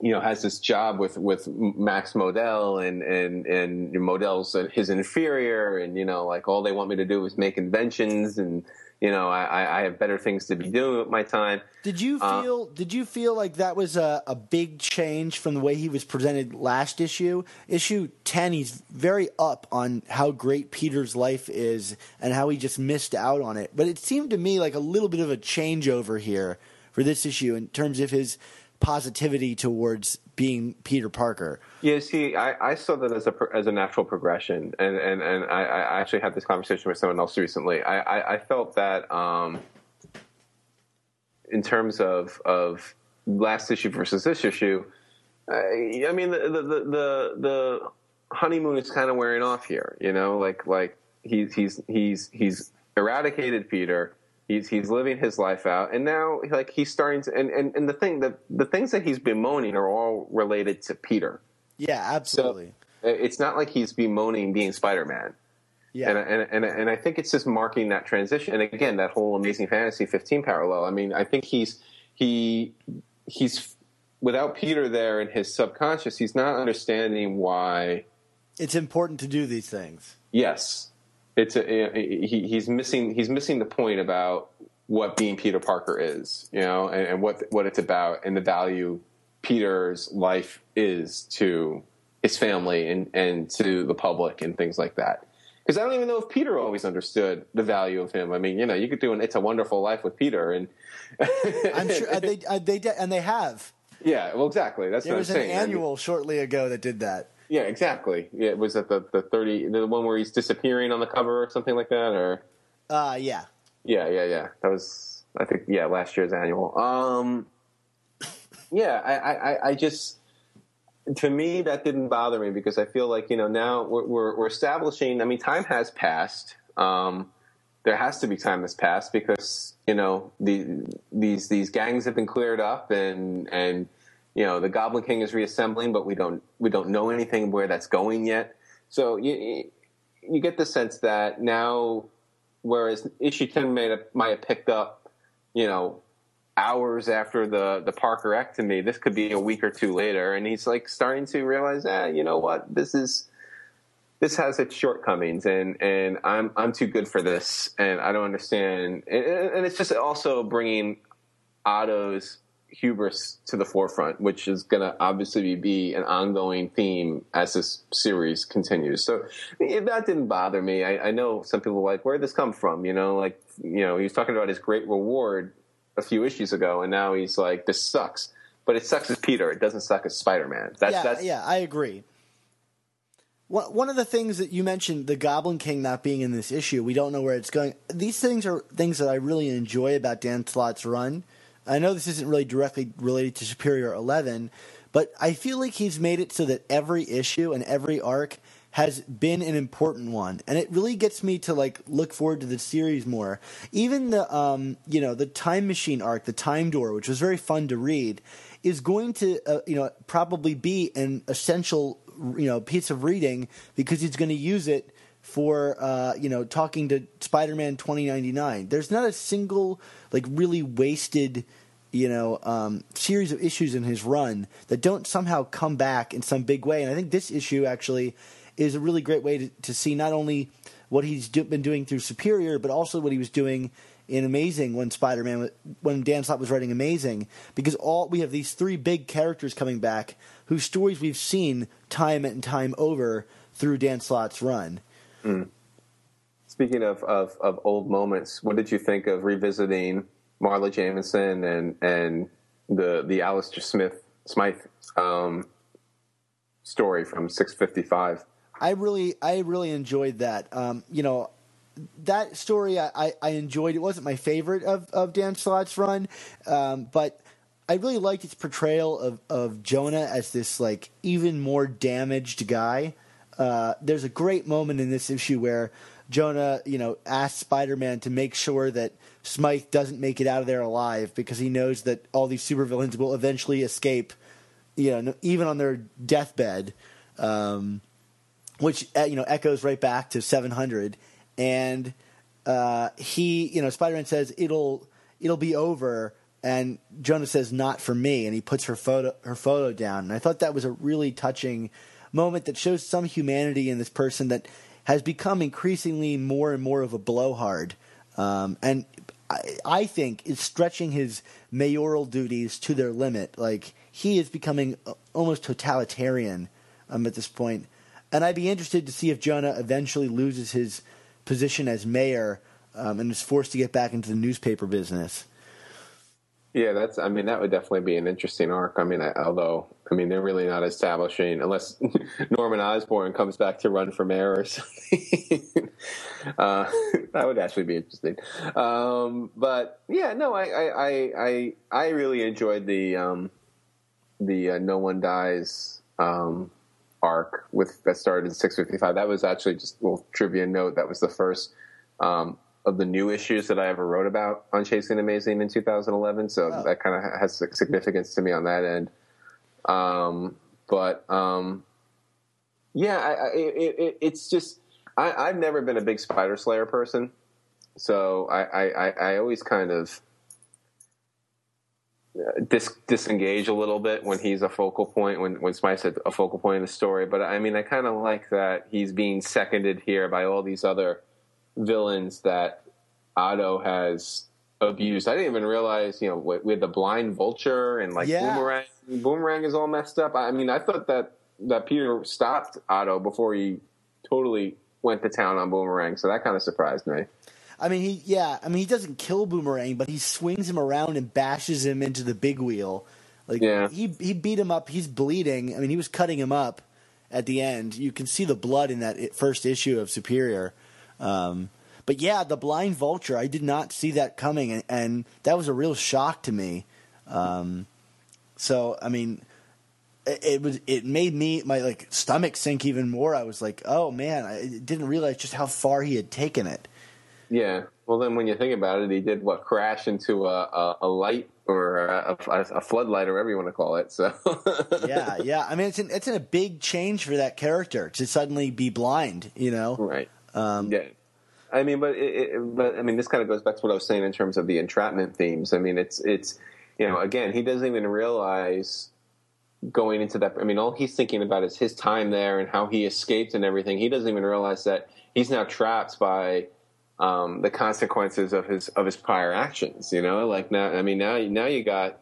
you know has this job with with Max Modell and and and Modell's his inferior and you know like all they want me to do is make inventions and you know I, I have better things to be doing with my time. Did you uh, feel uh, did you feel like that was a, a big change from the way he was presented last issue? Issue ten, he's very up on how great Peter's life is and how he just missed out on it. But it seemed to me like a little bit of a changeover here for this issue in terms of his positivity towards being Peter Parker. Yeah, see, I, I saw that as a as a natural progression, and and and I, I actually had this conversation with someone else recently. I I, I felt that um, in terms of of last issue versus this issue, I, I mean, the, the the the honeymoon is kind of wearing off here. You know, like like he's he's he's he's eradicated Peter. He's he's living his life out, and now like he's starting to. And and, and the thing that the things that he's bemoaning are all related to Peter. Yeah, absolutely. So it's not like he's bemoaning being Spider Man. yeah, And, and and and I think it's just marking that transition. And again, that whole Amazing Fantasy 15 parallel. I mean, I think he's he he's without Peter there in his subconscious, he's not understanding why. it's important to do these things. Yes, it's a, he, he's missing he's missing the point about what being Peter Parker is, you know, and, and what what it's about, and the value Peter's life is to his family and and to the public and things like that. Because I don't even know if Peter always understood the value of him. I mean, you know, you could do an "It's a Wonderful Life" with Peter, and I'm sure uh, they uh, they de- and they have. yeah, well, exactly. That's There what was I'm an saying. I mean- annual shortly ago that did that. Yeah, exactly. Yeah, was that the the thirty the one where he's disappearing on the cover or something like that, or Uh, yeah. yeah, yeah, yeah. That was I think yeah last year's annual. Um, yeah, I, I, I- just to me that didn't bother me because I feel like you know now we're we're, we're establishing. I mean, time has passed. Um, there has to be time that's passed because you know the these these gangs have been cleared up and and you know the Goblin King is reassembling, but we don't we don't know anything where that's going yet. So you you get the sense that now, whereas issue ten may have, might have picked up, you know, hours after the the Parkerectomy, this could be a week or two later, and he's like starting to realize, ah, you know what, this is this has its shortcomings, and and I'm I'm too good for this, and I don't understand, and, and it's just also bringing Otto's hubris to the forefront, which is going to obviously be an ongoing theme as this series continues. So eh, that didn't bother me. I, I know some people like, where did this come from? You know, like you know, he was talking about his great reward a few issues ago, and now he's like, this sucks. But it sucks as Peter. It doesn't suck as Spider Man. That's yeah, that's yeah, I agree. One one of the things that you mentioned, the Goblin King not being in this issue, we don't know where it's going. These things are things that I really enjoy about Dan Slott's run. I know this isn't really directly related to Superior 11, but I feel like he's made it so that every issue and every arc has been an important one and it really gets me to like look forward to the series more even the um you know the time machine arc the time door which was very fun to read is going to uh, you know probably be an essential you know piece of reading because he's going to use it for uh, you know talking to Spider-Man 2099. There's not a single like really wasted you know um, series of issues in his run that don't somehow come back in some big way. And I think this issue actually is a really great way to, to see not only what he's do, been doing through Superior, but also what he was doing in Amazing when Spider-Man when Dan Slott was writing Amazing because all we have these three big characters coming back whose stories we've seen time and time over through Dan Slott's run. Speaking of, of, of old moments, what did you think of revisiting Marla Jameson and and the the Alistair Smith Smythe um, story from six fifty five? I really, I really enjoyed that. Um, you know, that story I, I, I enjoyed. It wasn't my favorite of, of Dan Slott's run, um, but I really liked its portrayal of, of Jonah as this like even more damaged guy. Uh, there's a great moment in this issue where Jonah, you know, asks Spider-Man to make sure that Smythe doesn't make it out of there alive because he knows that all these supervillains will eventually escape, you know, even on their deathbed. Um, which uh, you know echoes right back to 700 and uh, he you know spider-man says it'll it'll be over. And jonah says not for me. And he puts her photo her photo down. And i thought that was a really touching moment that shows some humanity in this person that has become increasingly more and more of a blowhard um, and I, I think is stretching his mayoral duties to their limit like he is becoming uh, almost totalitarian um, at this point and I'd be interested to see if Jonah eventually loses his position as mayor um, and is forced to get back into the newspaper business. Yeah, that's. I mean, that would definitely be an interesting arc. I mean, I, although I mean, they're really not establishing unless Norman Osborn comes back to run for mayor or something. uh, that would actually be interesting. Um, but yeah, no, I, I, I, I, really enjoyed the um, the uh, No One Dies um, arc with that started in 655. That was actually just a little trivia note. That was the first um, of the new issues that I ever wrote about on Chasing Amazing in 2011. So Oh. that kind of has significance to me on that end. Um, but um, yeah, I, I, it, it, it's just I, I've never been a big Spider Slayer person, so I, I, always kind of uh, dis, disengage a little bit when he's a focal point when when Smythe's a, a focal point in the story. But I mean, I kind of like that he's being seconded here by all these other villains that Otto has abused. I didn't even realize, you know, we had the blind vulture and like Yeah. boomerang. Boomerang is all messed up. I mean, I thought that that Peter stopped Otto before he totally went to town on Boomerang. So that kind of surprised me. I mean, he yeah. I mean, he doesn't kill Boomerang, but he swings him around and bashes him into the big wheel. Like Yeah. he he beat him up. He's bleeding. I mean, he was cutting him up at the end. You can see the blood in that first issue of Superior. Um, but yeah, the blind vulture. I did not see that coming, and, and that was a real shock to me. Um, so I mean, it, it was it made me my like stomach sink even more. I was like, oh man, I didn't realize just how far he had taken it. Yeah. Well, then when you think about it, he did what crash into a, a, a light or a, a, a floodlight or whatever you want to call it. So yeah, yeah. I mean, it's an, it's in a big change for that character to suddenly be blind. You know, right. Um, Yeah. I mean, but it, it, but I mean, this kind of goes back to what I was saying in terms of the entrapment themes. I mean, it's it's you know, again, he doesn't even realize going into that. I mean, all he's thinking about is his time there and how he escaped and everything. He doesn't even realize that he's now trapped by um, the consequences of his of his prior actions. You know, like now, I mean, now now you got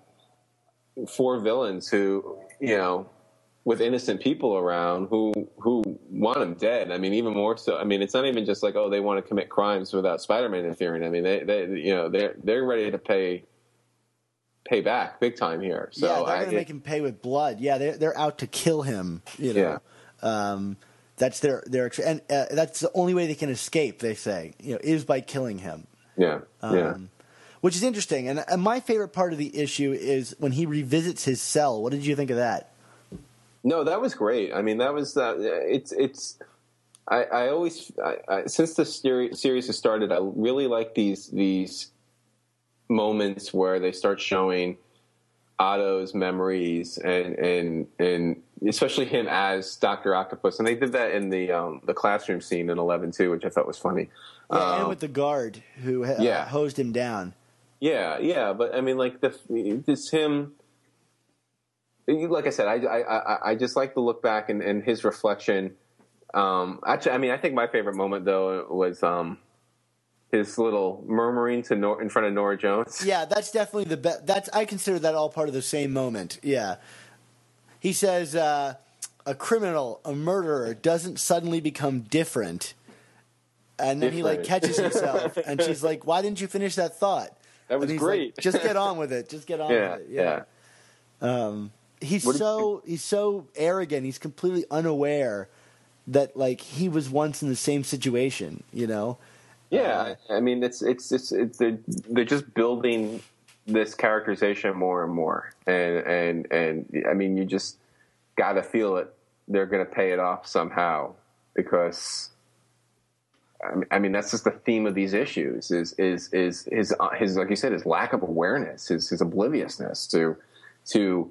four villains who you know with innocent people around who who want him dead. I mean, even more so. I mean, it's not even just like oh they want to commit crimes without Spider-Man interfering. I mean, they they you know they're they're ready to pay pay back big time here. So yeah, they're going to make him pay with blood. Yeah, they're they're out to kill him. You know, um, that's their their and uh, that's the only way they can escape. They say, you know, is by killing him. yeah yeah. Um, Which is interesting, and, and my favorite part of the issue is when he revisits his cell. What did you think of that? No, that was great. I mean, that was uh, it's it's. I, I always I, I, since the series has started, I really like these these moments where they start showing Otto's memories and and and especially him as Doctor Octopus, and they did that in the um, the classroom scene in Eleven too, which I thought was funny. Yeah, and Um, with the guard who uh, yeah. hosed him down. Yeah, yeah, but I mean, like the this him. Like I said, I, I, I- I just like to look back and, and his reflection. Um, actually, I mean, I think my favorite moment though was um, his little murmuring to Nor- in front of Nora Jones. Yeah, that's definitely the best. That's I consider that all part of the same moment. Yeah, he says uh, a criminal, a murderer, doesn't suddenly become different, and then he like catches himself, and she's like, "Why didn't you finish that thought?" That was great. Like, Just get on with it. Just get on yeah, with it. yeah, Um, he's What so he's so arrogant. He's completely unaware that like he was once in the same situation. You know. yeah. I mean, it's it's it's, it's they're, they're just building this characterization more and more, and and and I mean, you just got to feel it. They're going to pay it off somehow because I mean- that's just the theme of these issues is is is his uh, his like you said his lack of awareness, his his obliviousness to to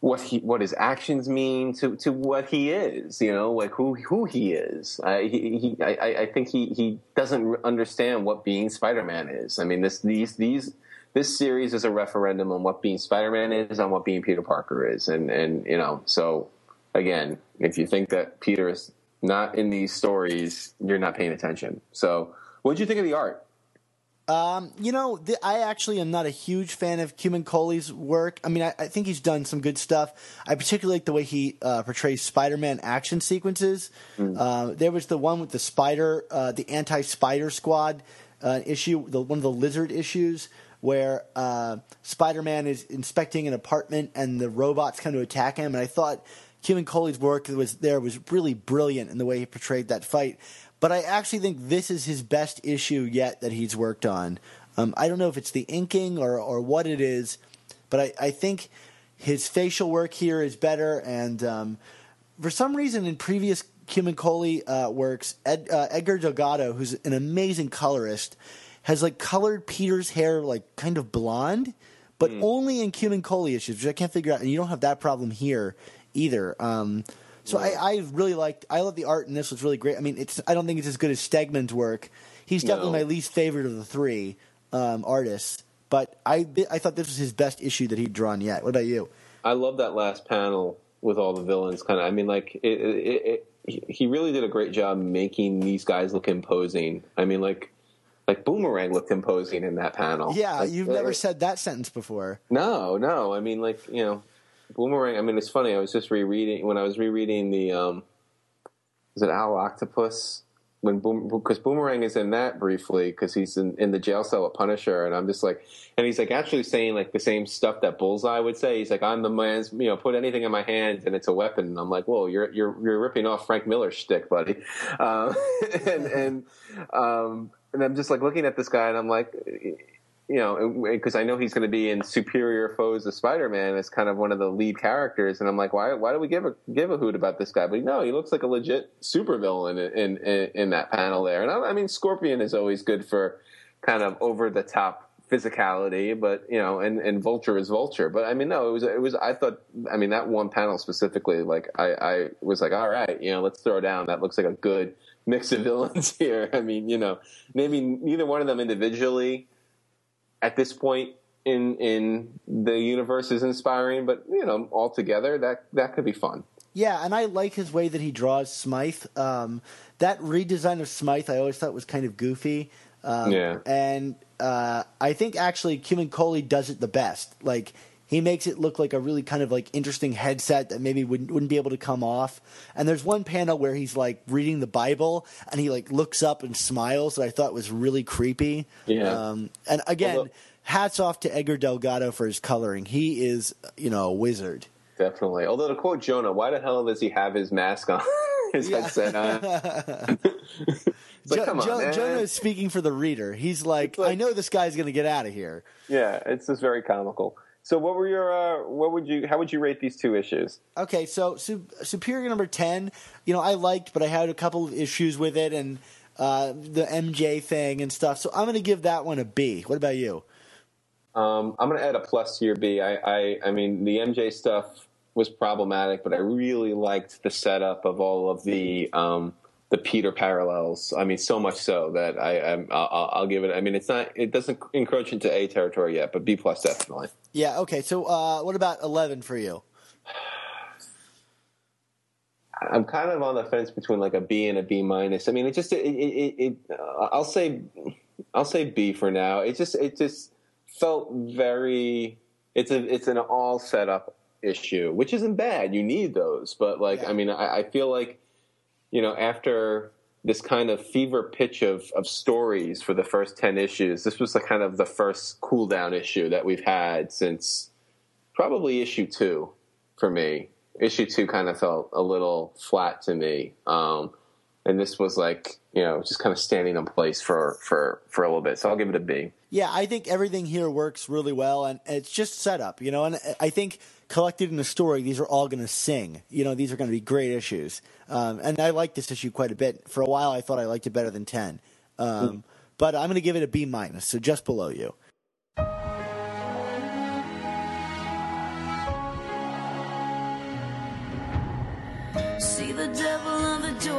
what he what his actions mean to to what he is, you know, like who who he is. I he, he I, I- think he he doesn't understand what being Spider Man is. I mean, this these these this series is a referendum on what being Spider Man is, on what being Peter Parker is, and and you know, so again, if you think that Peter is not in these stories, you're not paying attention. So, what did you think of the art? Um, you know, th- I actually am not a huge fan of Camuncoli's work. I mean, I, I think he's done some good stuff. I particularly like the way he uh, portrays Spider-Man action sequences. Uh, there was the one with the spider, uh, the anti-spider squad uh, issue, the, one of the lizard issues where uh, Spider-Man is inspecting an apartment and the robots come to attack him. And I thought Camuncoli's work was there was really brilliant in the way he portrayed that fight. But I actually think this is his best issue yet that he's worked on. Um, I don't know if it's the inking or, or what it is, but I, I think his facial work here is better, and um, for some reason, in previous Cumin uh, works, Ed, uh, Edgar Delgado, who's an amazing colorist, has like colored Peter's hair like kind of blonde, but mm. only in Cumin issues, which I can't figure out. And you don't have that problem here either. Um, so I, I, really liked. I love the art in this. was really great. I mean, it's. I don't think it's as good as Stegman's work. He's definitely no. my least favorite of the three um, artists. But I, I thought this was his best issue that he'd drawn yet. What about you? I love that last panel with all the villains. Kind of. I mean, like it, it, it, he really did a great job making these guys look imposing. I mean, like like Boomerang looked imposing in that panel. Yeah, like, you've never said that sentence before. No, no. I mean, like you know, Boomerang. I mean, it's funny. I was just rereading when I was rereading the. Um, is it Owl Octopus? When Boom, because Boomerang is in that briefly because he's in, in the jail cell at Punisher, and I'm just like, and he's like actually saying like the same stuff that Bullseye would say. He's like, I'm the man's, you know, put anything in my hands and it's a weapon. And I'm like, whoa, you're you're you're ripping off Frank Miller's shtick, buddy. Uh, and and um, and I'm just like looking at this guy, and I'm like, you know, because I know he's going to be in Superior Foes of Spider-Man as kind of one of the lead characters, and I'm like, why? Why do we give a give a hoot about this guy? But no, he looks like a legit supervillain in in in that panel there. And I, I mean, Scorpion is always good for kind of over the top physicality, but you know, and, and Vulture is Vulture. But I mean, no, it was it was. I thought, I mean, that one panel specifically, like I, I was like, all right, you know, let's throw down. That looks like a good mix of villains here. I mean, you know, maybe neither one of them individually at this point in in the universe is inspiring, but you know, all together that that could be fun. Yeah, and I like his way that he draws Smythe. Um, that redesign of Smythe, I always thought was kind of goofy. Um, yeah, and uh, I think actually Camuncoli does it the best. Like he makes it look like a really kind of like interesting headset that maybe wouldn't, wouldn't be able to come off. And there's one panel where he's like reading the Bible and he like looks up and smiles that I thought was really creepy. Yeah. Um, and again, Although, hats off to Edgar Delgado for his coloring. He is, you know, a wizard. Definitely. Although to quote Jonah, why the hell does he have his mask on? his yeah. headset on. like, jo- jo- Jonah is speaking for the reader. He's like, like I know this guy's going to get out of here. Yeah, it's just very comical. So, what were your? Uh, what would you? How would you rate these two issues? Okay, so su- Superior number ten. You know, I liked, but I had a couple of issues with it and uh, the MJ thing and stuff. So I'm going to give that one a B. What about you? Um, I'm going to add a plus to your B. I, I, I mean, the MJ stuff was problematic, but I really liked the setup of all of the um, the Peter parallels. I mean, so much so that I, I'm, I'll, I'll, give it. I mean, it's not. It doesn't encroach into A territory yet, but B plus definitely. Yeah. Okay. So, uh, what about eleven for you? I'm kind of on the fence between like a B and a B minus. I mean, it just it, it, it, uh, I'll say I'll say B for now. It just it just felt very. It's a it's an all setup issue, which isn't bad. You need those, but like yeah. I mean, I, I feel like you know, after this kind of fever pitch of, of stories for the first 10 issues, this was the kind of the first cool down issue that we've had since probably issue two for me. Issue two kind of felt a little flat to me. Um, and this was like, you know, just kind of standing in place for, for, for a little bit. So I'll give it a B. Yeah, I think everything here works really well, and it's just set up you know. And I think collected in a story, these are all going to sing. You know, these are going to be great issues. Um, and I like this issue quite a bit. For a while, I thought I liked it better than ten, um, mm. but I'm going to give it a B minus, so just below you. See the devil the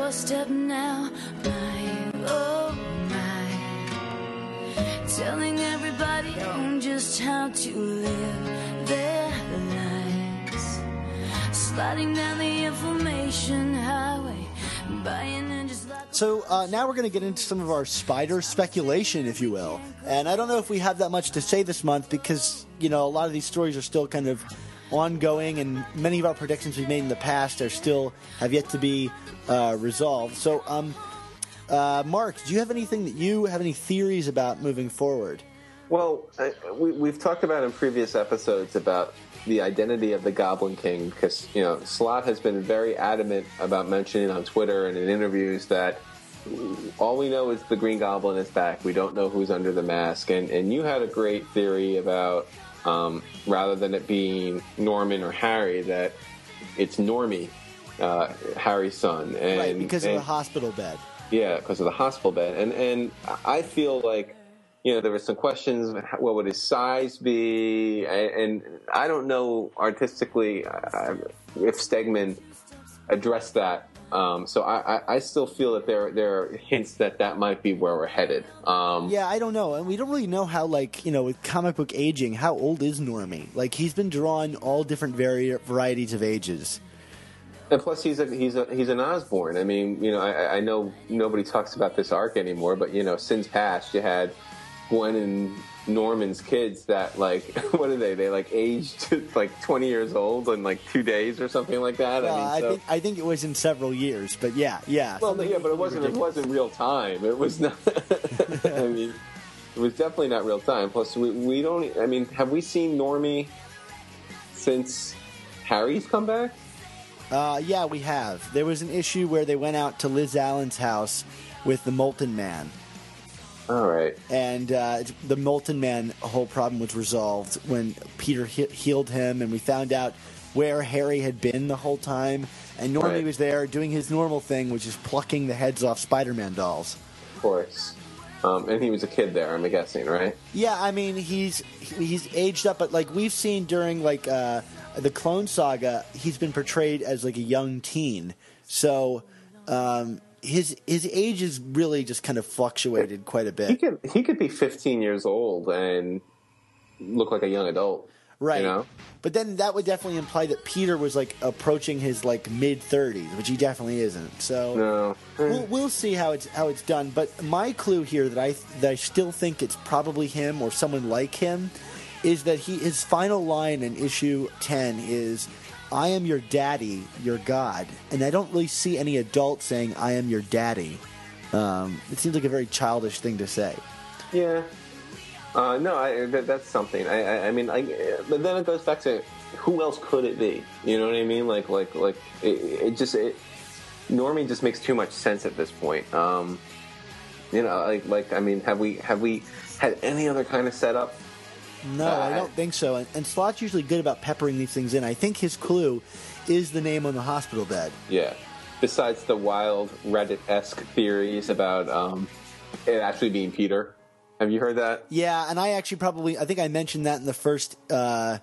doorstep now, my oh my, telling everybody on just how to live their lives, sliding down the information highway, buying and just. So uh, now we're going to get into some of our spider speculation, if you will. And I don't know if we have that much to say this month because you know a lot of these stories are still kind of ongoing, and many of our predictions we've made in the past are still have yet to be uh, resolved. So, um, uh, Mark, do you have anything that you have any theories about moving forward? Well, I, we, have talked about in previous episodes about the identity of the Goblin King because you know Slott has been very adamant about mentioning on Twitter and in interviews that all we know is the Green Goblin is back. We don't know who's under the mask, and and you had a great theory about um, rather than it being Norman or Harry. That it's Normie, uh, Harry's son, and right, because of the hospital bed. yeah, because of the hospital bed, and and I feel like you know there were some questions. What would his size be? And, and I don't know artistically uh, if Stegman addressed that. Um, so I, I, I still feel that there there are hints that that might be where we're headed. Um, Yeah, I don't know, and we don't really know how, like, you know, with comic book aging, how old is Normie? Like, he's been drawn all different vari- varieties of ages. And plus, he's a he's a he's an Osborn. I mean, you know, I, I know nobody talks about this arc anymore, but you know, since past, you had Gwen and Norman's kids that like what are they? They like aged like twenty years old in like two days or something like that. Well, I mean, I so, think I think it was in several years, but yeah, yeah. well, yeah, but it wasn't it wasn't real time. It was not. I mean, it was definitely not real time. Plus, we we don't. I mean, have we seen Normie since Harry's come back? Uh, yeah, we have. There was an issue where they went out to Liz Allen's house with the Molten Man, All right. and uh, the Molten Man whole problem was resolved when Peter he- healed him, and we found out where Harry had been the whole time. And Normie Right. was there doing his normal thing, which is plucking the heads off Spider-Man dolls. Of course. Um, and he was a kid there, I'm guessing, right? Yeah, I mean he's he's aged up, but like we've seen during like uh, the Clone Saga, he's been portrayed as like a young teen. So um, his his age is really just kind of fluctuated quite a bit. He could he could be 15 years old and look like a young adult. Right. You know? But then that would definitely imply that Peter was like approaching his like mid thirties, which he definitely isn't. So No. we'll, we'll see how it's how it's done. But my clue here that I that I still think it's probably him or someone like him is that he his final line in issue ten is "I am your daddy, your god," and I don't really see any adult saying "I am your daddy." Um, it seems like a very childish thing to say. Yeah. Uh, no, I, that, that's something. I, I, I mean, I, but then it goes back to who else could it be? You know what I mean? Like, like, like, it, it just, it, Normie just makes too much sense at this point. Um, you know, like, like, I mean, have we, have we had any other kind of setup? No, I don't think so. And, and Slott's usually good about peppering these things in. I think his clue is the name on the hospital bed. Yeah. Besides the wild Reddit esque theories about um, it actually being Peter. Have you heard that? Yeah, and I actually probably I think I mentioned that in the first uh,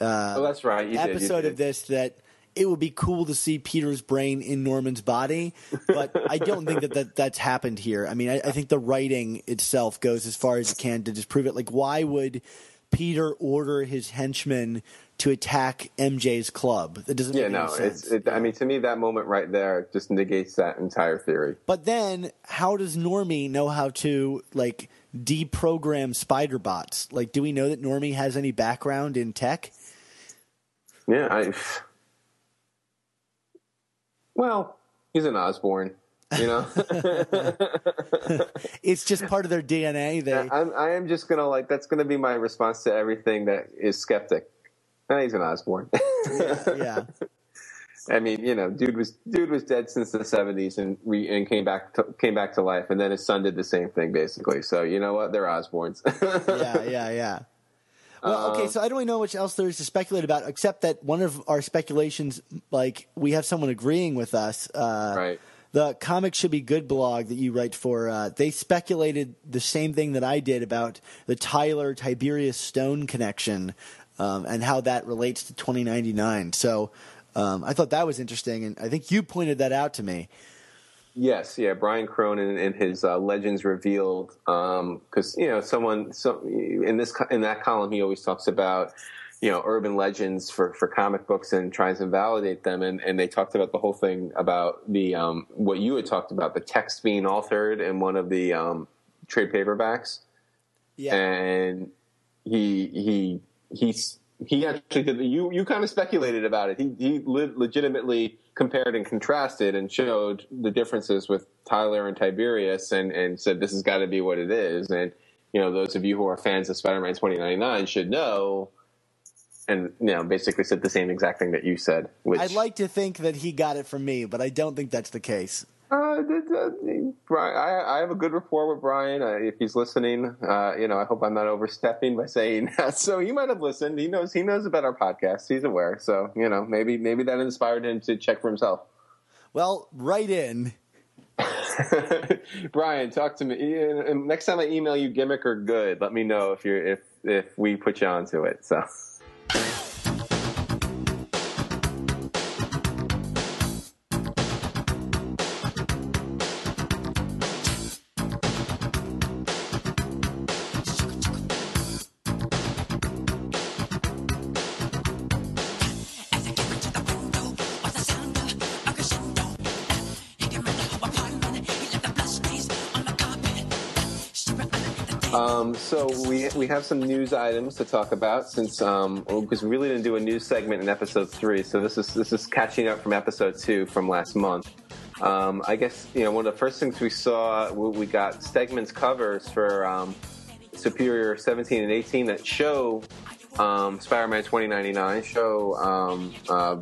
uh, oh, that's right. You episode did. of this that it would be cool to see Peter's brain in Norman's body, but I don't think that, that that's happened here. I mean, I, I think the writing itself goes as far as it can to disprove it. Like, why would Peter order his henchmen to attack MJ's club? That doesn't Yeah, make no. any sense. It's. It, I mean, to me, that moment right there just negates that entire theory. But then, how does Normie know how to like deprogram spider bots? Like, do we know that Normie has any background in tech? Yeah, I. Well, he's an Osborn, you know. It's just part of their DNA. They I'm, I am just gonna like that's gonna be my response to everything that is skeptic. Eh, he's an Osborn. yeah. I mean, you know, dude was dude was dead since the '70s and re, and came back to, came back to life, and then his son did the same thing basically. So you know what? They're Osborns. yeah, yeah, yeah. Well, okay, so I don't really know much else there is to speculate about, except that one of our speculations, like we have someone agreeing with us. Uh, Right. The comic should be good blog that you write for. Uh, they speculated the same thing that I did about the Tyler Tiberius Stone connection um, and how that relates to 2099. So um, I thought that was interesting, and I think you pointed that out to me. Yes, yeah, Brian Cronin in his uh, Legends Revealed, because you know someone so in this in that column he always talks about you know urban legends for, for comic books and tries to validate them, and, and they talked about the whole thing about the um, what you had talked about the text being altered in one of the um, trade paperbacks, Yeah. and he he he's he actually did you you kind of speculated about it. He he le- legitimately compared and contrasted and showed the differences with Tyler and Tiberius and and said this has got to be what it is. And you know those of you who are fans of Spider-Man 2099 should know. And you know, basically said the same exact thing that you said. Which I'd like to think that he got it from me, but I don't think that's the case. Uh, Brian, I, I, have a good rapport with Brian. Uh, if he's listening, uh, you know, I hope I'm not overstepping by saying that. So he might have listened. He knows he knows about our podcast. He's aware. So you know, maybe maybe that inspired him to check for himself. Well, write in. Brian, talk to me. Next time I email you, gimmick or good, let me know if you're if if we put you onto it. So. So we we have some news items to talk about since um, because we really didn't do a news segment in episode three, so this is this is catching up from episode two from last month. Um, I guess you know one of the first things we saw we got Stegman's covers for um, Superior 17 and 18 that show um, Spider-Man 2099, show um, uh,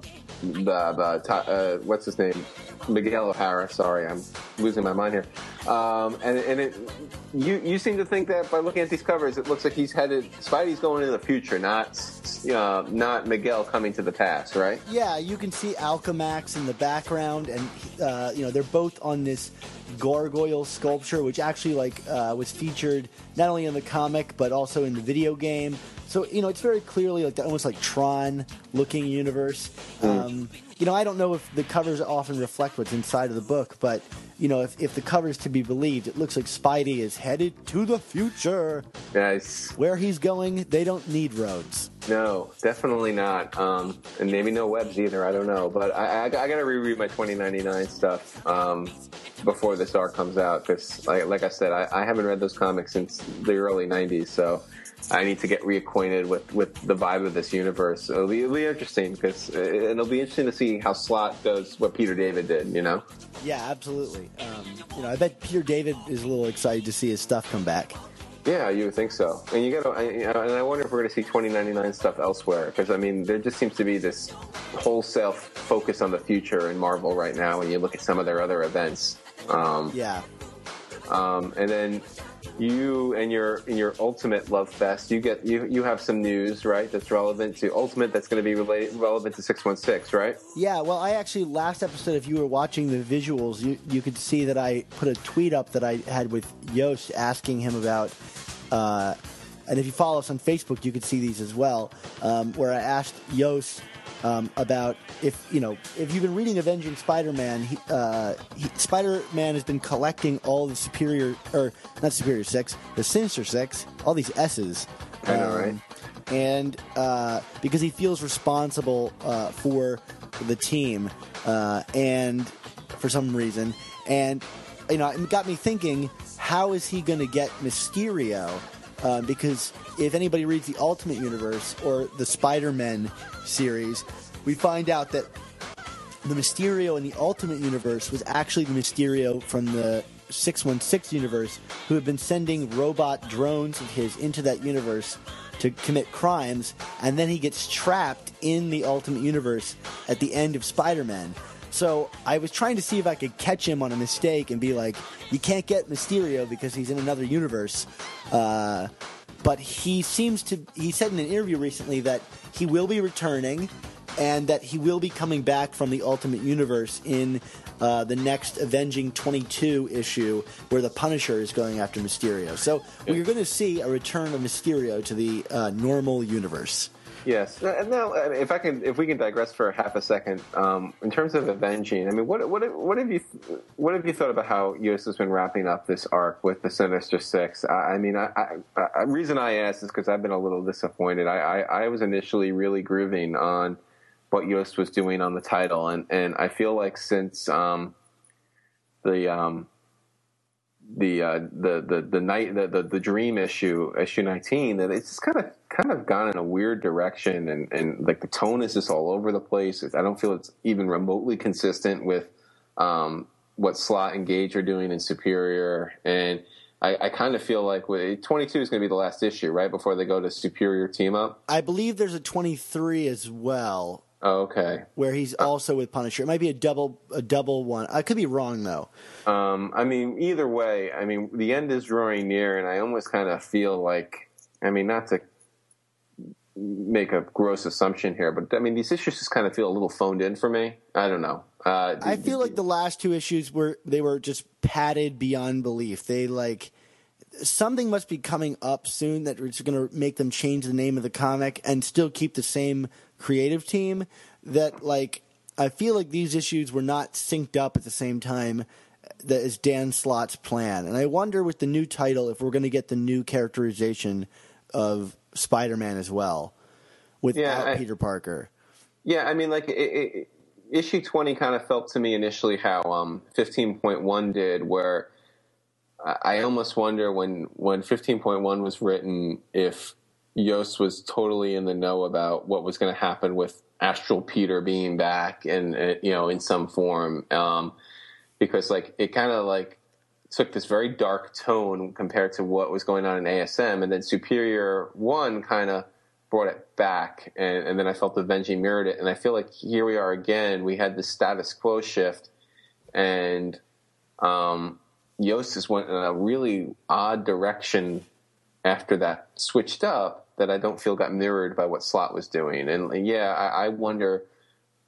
uh, what's his name Miguel O'Hara. Sorry, I'm losing my mind here. Um, and and it, you you seem to think that by looking at these covers, it looks like he's headed. Spidey's going into the future, not uh, not Miguel coming to the past, right? Yeah, you can see Alchemax in the background, and uh, you know they're both on this gargoyle sculpture, which actually like uh, was featured not only in the comic but also in the video game. So you know it's very clearly like the, almost like Tron looking universe. Mm. You know, I don't know if the covers often reflect what's inside of the book, but you know, if, if the covers to be believed, it looks like Spidey is headed to the future. Nice. Where he's going, they don't need roads. No, definitely not. Um, and maybe no webs either. I don't know, but I, I, I got to reread my 2099 stuff um, before this arc comes out because, like, like I said, I, I haven't read those comics since the early 90s. So I need to get reacquainted with, with the vibe of this universe. It'll be, it'll be interesting because it'll be interesting to see how Slott does what Peter David did. You know? Yeah, absolutely. Um, you know, I bet Peter David is a little excited to see his stuff come back. Yeah, you would think so. And you got to, and I wonder if we're going to see 2099 stuff elsewhere because I mean, there just seems to be this wholesale focus on the future in Marvel right now. When you look at some of their other events. Um, yeah. Um, and then you and your in your ultimate love fest you get you you have some news right that's relevant to ultimate that's going to be related, relevant to 616 right? Yeah well i actually last episode if you were watching the visuals you you could see that i put a tweet up that i had with yost asking him about uh, and if you follow us on facebook you could see these as well um, where i asked yost um, about if you know if you've been reading Avenging Spider-Man, he, uh, he, Spider-Man has been collecting all the Superior or not Superior Six, the Sinister Six, all these S's. I know, um, right? And uh, because he feels responsible uh, for the team, uh, and for some reason, and you know, it got me thinking: How is he going to get Mysterio? Um, because if anybody reads the Ultimate Universe or the Spider-Man series, we find out that the Mysterio in the Ultimate Universe was actually the Mysterio from the 616 universe who had been sending robot drones of his into that universe to commit crimes, and then he gets trapped in the Ultimate Universe at the end of Spider Man. So I was trying to see if I could catch him on a mistake and be like, you can't get Mysterio because he's in another universe. Uh, but he seems to, he said in an interview recently that he will be returning and that he will be coming back from the Ultimate Universe in uh, the next Avenging 22 issue where the Punisher is going after Mysterio. So we're going to see a return of Mysterio to the uh, normal universe. Yes. Uh, now, if I can, if we can digress for half a second, um, in terms of avenging, I mean, what what what have you what have you thought about how Yost has been wrapping up this arc with the Sinister Six? I, I mean, I, I, I, reason I asked is because I've been a little disappointed. I, I, I was initially really grooving on what Yost was doing on the title, and and I feel like since um, the um, the uh, the the the night the, the, the dream issue issue nineteen that it's just kind of kind of gone in a weird direction and and like the tone is just all over the place. I don't feel it's even remotely consistent with um, what Slott and Gage are doing in Superior, and I, I kind of feel like twenty two is going to be the last issue right before they go to Superior team up. I believe there's a twenty three as well. Oh, okay. where he's also with Punisher. It might be a double a double one. I could be wrong though. Um, I mean, either way, I mean, the end is drawing near, and I almost kind of feel like, I mean, not to make a gross assumption here, but I mean, these issues just kind of feel a little phoned in for me. I don't know. Uh, I feel like the last two issues were they were just padded beyond belief. They like something must be coming up soon that is going to make them change the name of the comic and still keep the same creative team. That like I feel like these issues were not synced up at the same time that is Dan Slott's plan, and I wonder with the new title if we're going to get the new characterization of Spider-Man as well without Yeah, I- Peter Parker. Yeah, I mean, like it, it, issue twenty kind of felt to me initially how um, fifteen point one did, where I I almost wonder when when fifteen point one was written if Yost was totally in the know about what was going to happen with Astral Peter being back and uh, you know in some form, um, because like it kind of like took this very dark tone compared to what was going on in ASM, and then Superior One kind of brought it back, and, and then I felt the Avenging mirrored it, and I feel like here we are again. We had the status quo shift, and um, Yost just went in a really odd direction after that switched up that I don't feel got mirrored by what Slott was doing, and yeah, I, I wonder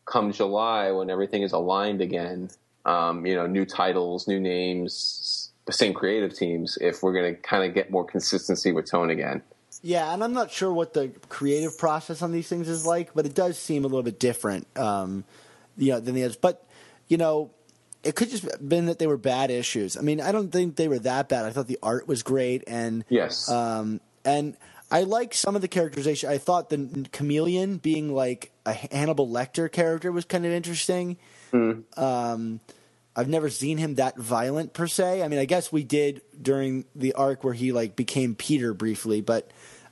come July when everything is aligned again. Um, you know, new titles, new names, the same creative teams. If we're going to kind of get more consistency with tone again. Yeah, and I'm not sure what the creative process on these things is like, but it does seem a little bit different, um, you know, than the others. But you know, it could just have been that they were bad issues. I mean, I don't think they were that bad. I thought the art was great, and Yes. um, and I like some of the characterization. I thought the chameleon being like a Hannibal Lecter character was kind of interesting. Um, I've never seen him that violent per se. I mean, I guess we did during the arc where he like became Peter briefly, but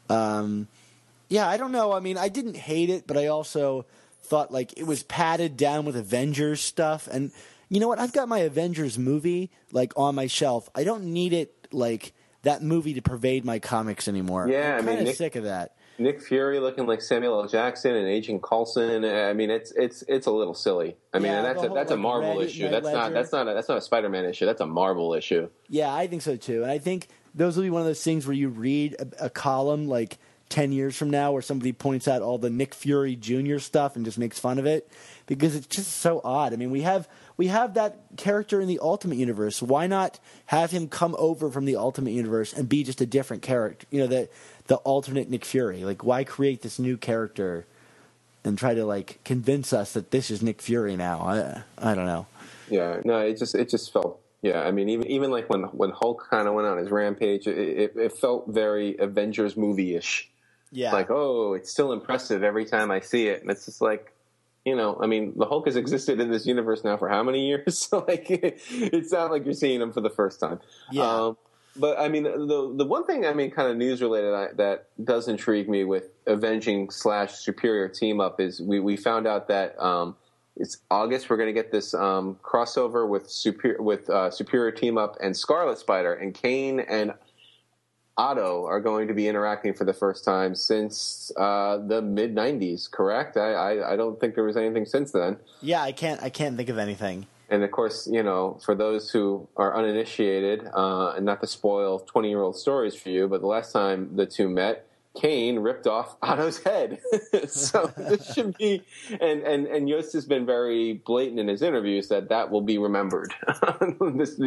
um, yeah, I don't know. I mean, I didn't hate it, but I also thought like it was padded down with Avengers stuff. And you know what? I've got my Avengers movie like on my shelf. I don't need it like that movie to pervade my comics anymore. Yeah, I I'm mean, kind of Nick- sick of that. Nick Fury looking like Samuel L. Jackson and Agent Coulson. I mean, it's it's it's a little silly. I mean, Yeah, that's a, that's a Marvel Red issue. That's not that's not a, that's not a Spider-Man issue. That's a Marvel issue. Yeah, I think so too. And I think those will be one of those things where you read a, a column like 10 years from now where somebody points out all the Nick Fury Jr. stuff and just makes fun of it because it's just so odd. I mean, we have we have that character in the Ultimate Universe. Why not have him come over from the Ultimate Universe and be just a different character? You know, the the alternate Nick Fury. Like why create this new character and try to like convince us that this is Nick Fury now? I I don't know. Yeah, no, it just it just felt. Yeah, I mean, even even like when when Hulk kind of went on his rampage, it, it, it felt very Avengers movie ish. Yeah. Like, oh, it's still impressive every time I see it, and it's just like, you know, I mean, the Hulk has existed in this universe now for how many years? So like, it's not like you're seeing him for the first time. Yeah. Um, but I mean, the the one thing I mean, kind of news related I, that does intrigue me with avenging slash superior team up is we we found out that um, it's August. We're going to get this um, crossover with superior with uh, superior team up and Scarlet Spider and Kaine and Otto are going to be interacting for the first time since uh, the mid '90s. Correct? I, I I don't think there was anything since then. Yeah, I can't I can't think of anything. And of course, you know, for those who are uninitiated, uh, and not to spoil 20 year old stories for you, but the last time the two met, Kaine ripped off Otto's head. so this should be, and, and, and Yost has been very blatant in his interviews that that will be remembered. this,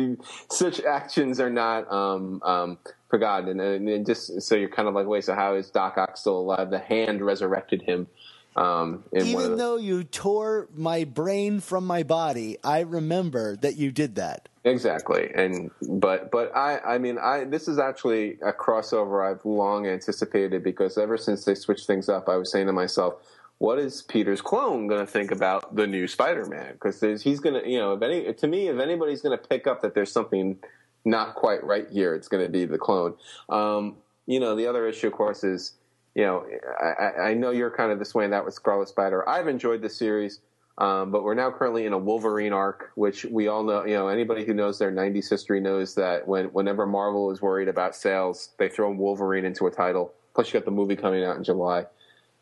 such actions are not um, um, forgotten. And, and just so you're kind of like, wait, so how is Doc Ock still alive? The hand resurrected him. Um, Even the- though you tore my brain from my body, I remember that you did that. Exactly, and but but I I mean I this is actually a crossover I've long anticipated because ever since they switched things up, I was saying to myself, what is Peter's clone going to think about the new Spider-Man? Because he's going to you know if any to me if anybody's going to pick up that there's something not quite right here, it's going to be the clone. Um, you know the other issue, of course, is you know I, I- know you're kind of this way and that with Scarlet Spider. I've enjoyed the series. Um, but we're now currently in a Wolverine arc, which we all know. You know, anybody who knows their '90s history knows that when whenever Marvel is worried about sales, they throw Wolverine into a title. Plus, you got the movie coming out in July.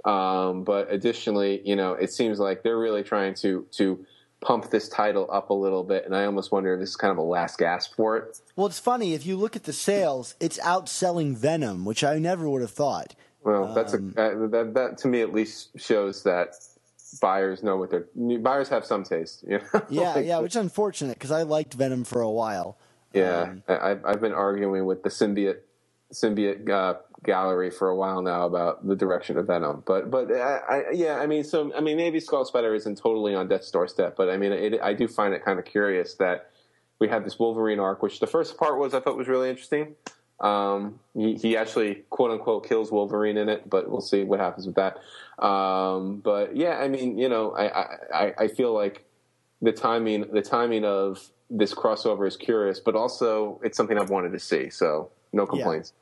Um, but additionally, you know, it seems like they're really trying to to pump this title up a little bit, and I almost wonder if this is kind of a last gasp for it. Well, it's funny if you look at the sales, it's outselling Venom, which I never would have thought. Well, that's Um, a uh, that, that to me at least shows that buyers know what they're buyers have some taste. You know? Yeah, Like, yeah, which is unfortunate because I liked Venom for a while. yeah. Um, I, I've I've been arguing with the symbiote symbiote uh, gallery for a while now about the direction of Venom, but but I, I, yeah, I mean, so I mean, maybe Skull Spider isn't totally on death's doorstep, but I mean, it, I do find it kind of curious that we had this Wolverine arc, which the first part was I thought was really interesting. Um, he, he actually quote unquote kills Wolverine in it, but we'll see what happens with that. Um, but yeah, I mean, you know, I, I, I- feel like the timing the timing of this crossover is curious, but also it's something I've wanted to see. So no complaints.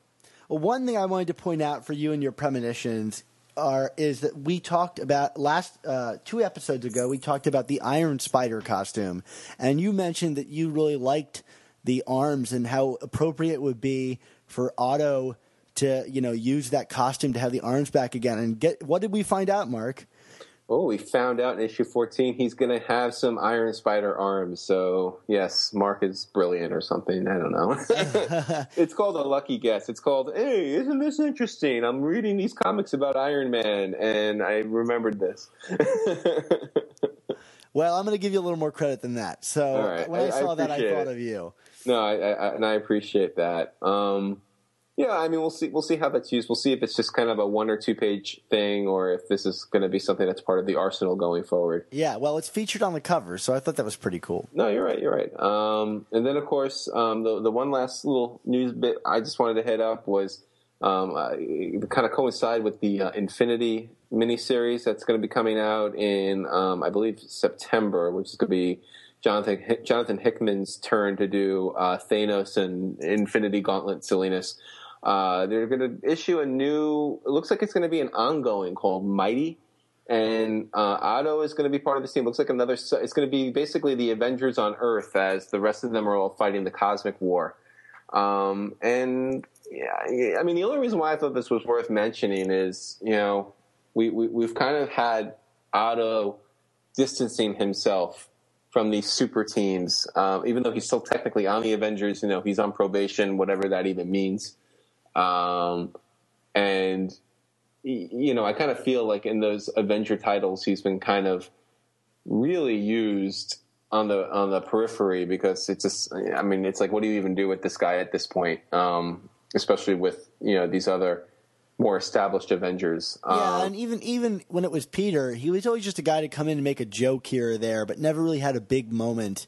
Well, one thing I wanted to point out for you and your premonitions are is that we talked about last uh, two episodes ago. We talked about the Iron Spider costume, and you mentioned that you really liked the arms and how appropriate it would be for Otto to you know use that costume to have the arms back again. And get what did we find out, Mark? Oh, we found out in issue 14 he's going to have some Iron Spider arms. So, yes, Mark is brilliant or something. I don't know. it's called a lucky guess. It's called, hey, isn't this interesting? I'm reading these comics about Iron Man, and I remembered this. Well, I'm going to give you a little more credit than that. So right. when I, I- I saw that, I thought it. of you. No, I, I, and I appreciate that. Um, yeah, I mean, we'll see. We'll see how that's used. We'll see if it's just kind of a one or two page thing, or if this is going to be something that's part of the arsenal going forward. Yeah, well, it's featured on the cover, so I thought that was pretty cool. No, you're right. You're right. Um, and then, of course, um, the the one last little news bit I just wanted to head up was um, uh, kind of coincide with the uh, Infinity miniseries that's going to be coming out in, um, I believe, September, which is going to be Jonathan Jonathan Hickman's turn to do uh, Thanos and Infinity Gauntlet silliness. Uh, they're going to issue a new. It looks like it's going to be an ongoing called Mighty and uh, Otto is going to be part of the team. Looks like another. It's going to be basically the Avengers on Earth, as the rest of them are all fighting the cosmic war. Um, and yeah, I mean, the only reason why I thought this was worth mentioning is, you know, we, we we've kind of had Otto distancing himself from these super teams, um, even though he's still technically on the Avengers. You know, he's on probation, whatever that even means. Um, and you know, I kind of feel like in those Avenger titles, he's been kind of really used on the on the periphery because it's just. I mean, it's like, what do you even do with this guy at this point? Um, especially with you know these other more established Avengers. Yeah, Um, and even even when it was Peter, he was always just a guy to come in and make a joke here or there, but never really had a big moment.